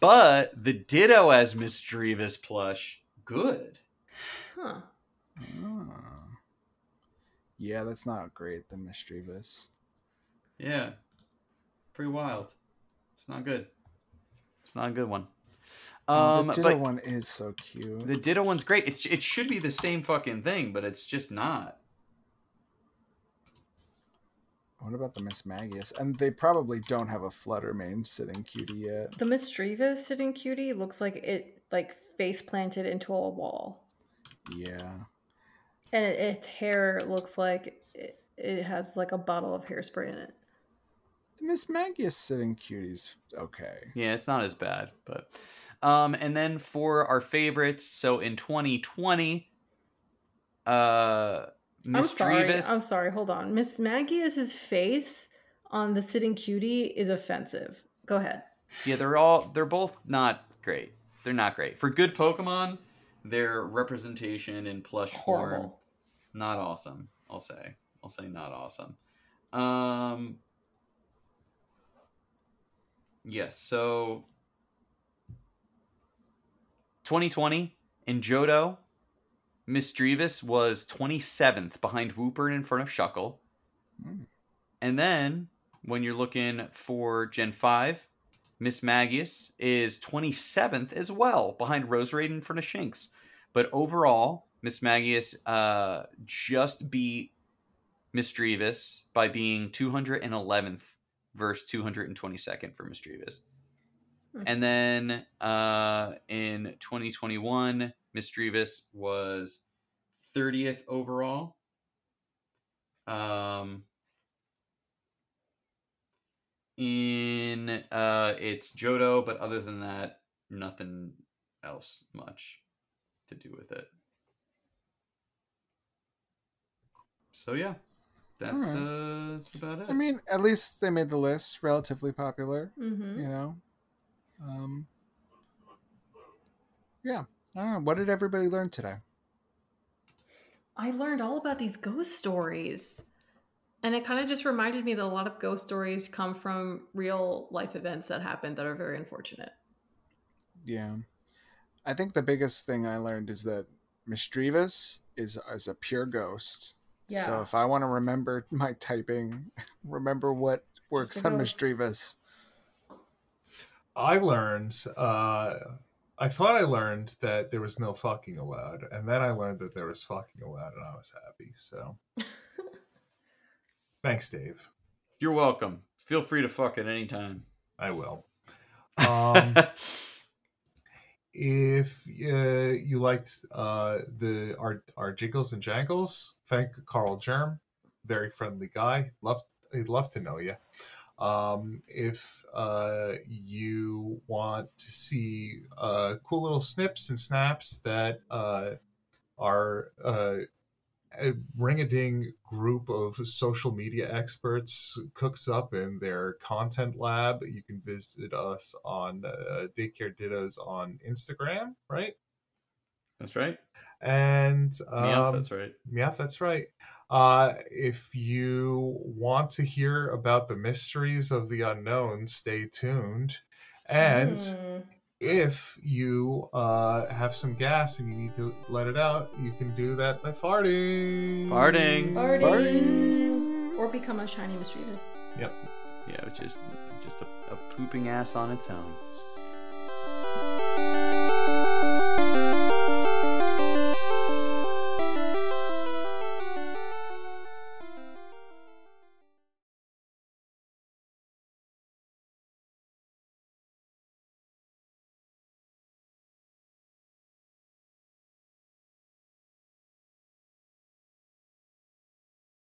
But the Ditto as Misdreavus plush, good. Huh. Oh. Yeah, that's not great. The Misdreavus. Yeah, pretty wild. It's not good. It's not a good one. Oh, Um, the Ditto but one is so cute. the Ditto one's great. It's it should be the same fucking thing, but it's just not. What about the Mismagius? And they probably don't have a Fluttermane sitting cutie yet. The Misdreavus sitting cutie looks like it like face planted into a wall, Yeah. and it, its hair looks like it, it has like a bottle of hairspray in it. The Mismagius sitting cutie's okay. Yeah, it's not as bad, but um, and then for our favorites, so in 2020, uh, I'm sorry. I'm sorry. Hold on. Mismagius's face on the sitting cutie is offensive. Go ahead. Yeah, they're all they're both not great. They're not great for good Pokemon. Their representation in plush form Horrible. not awesome. I'll say. I'll say not awesome. Um. Yes. So. 2020 in Johto, Misdreavus was 27th behind Wooper and in front of Shuckle. Hmm. And then when you're looking for Gen 5, Mismagius is 27th as well, behind Roserade for Shinx. But overall, Mismagius uh, just beat Misdreavus by being 211th versus 222nd for Misdreavus. Hmm. And then uh, in 2021, Misdreavus was 30th overall. Um, in uh, it's Johto, but other than that, nothing else much to do with it. So yeah, that's Alright. uh, that's about it. I mean, at least they made the list relatively popular. Mm-hmm. You know. Um. Yeah. Know. What did everybody learn today? I learned all about these ghost stories. And it kind of just reminded me that a lot of ghost stories come from real life events that happened that are very unfortunate. Yeah. I think the biggest thing I learned is that Misdreavus is is a pure ghost. Yeah. So if I want to remember my typing, remember what works on ghost. Misdreavus. I learned. Uh, I thought I learned that there was no fucking allowed, and then I learned that there was fucking allowed, and I was happy. So, thanks, Dave. You're welcome. Feel free to fuck at any time. I will. Um, if uh, you liked uh, the our our jingles and jangles, thank Carl Germ, very friendly guy. Love he'd love to know you. Um, if uh, you want to see uh, cool little snips and snaps that uh, our uh, a ring-a-ding group of social media experts cooks up in their content lab. You can visit us on uh, Daycare Dittos on Instagram, right? That's right. And yeah, um, that's right. yeah, that's right. Uh, if you want to hear about the mysteries of the unknown, stay tuned. And Mm. if you uh, have some gas and you need to let it out, you can do that by farting. Farting. Farting. Or become a shiny Misdreavus. Yep. Yeah, which is just a, a pooping ass on its own.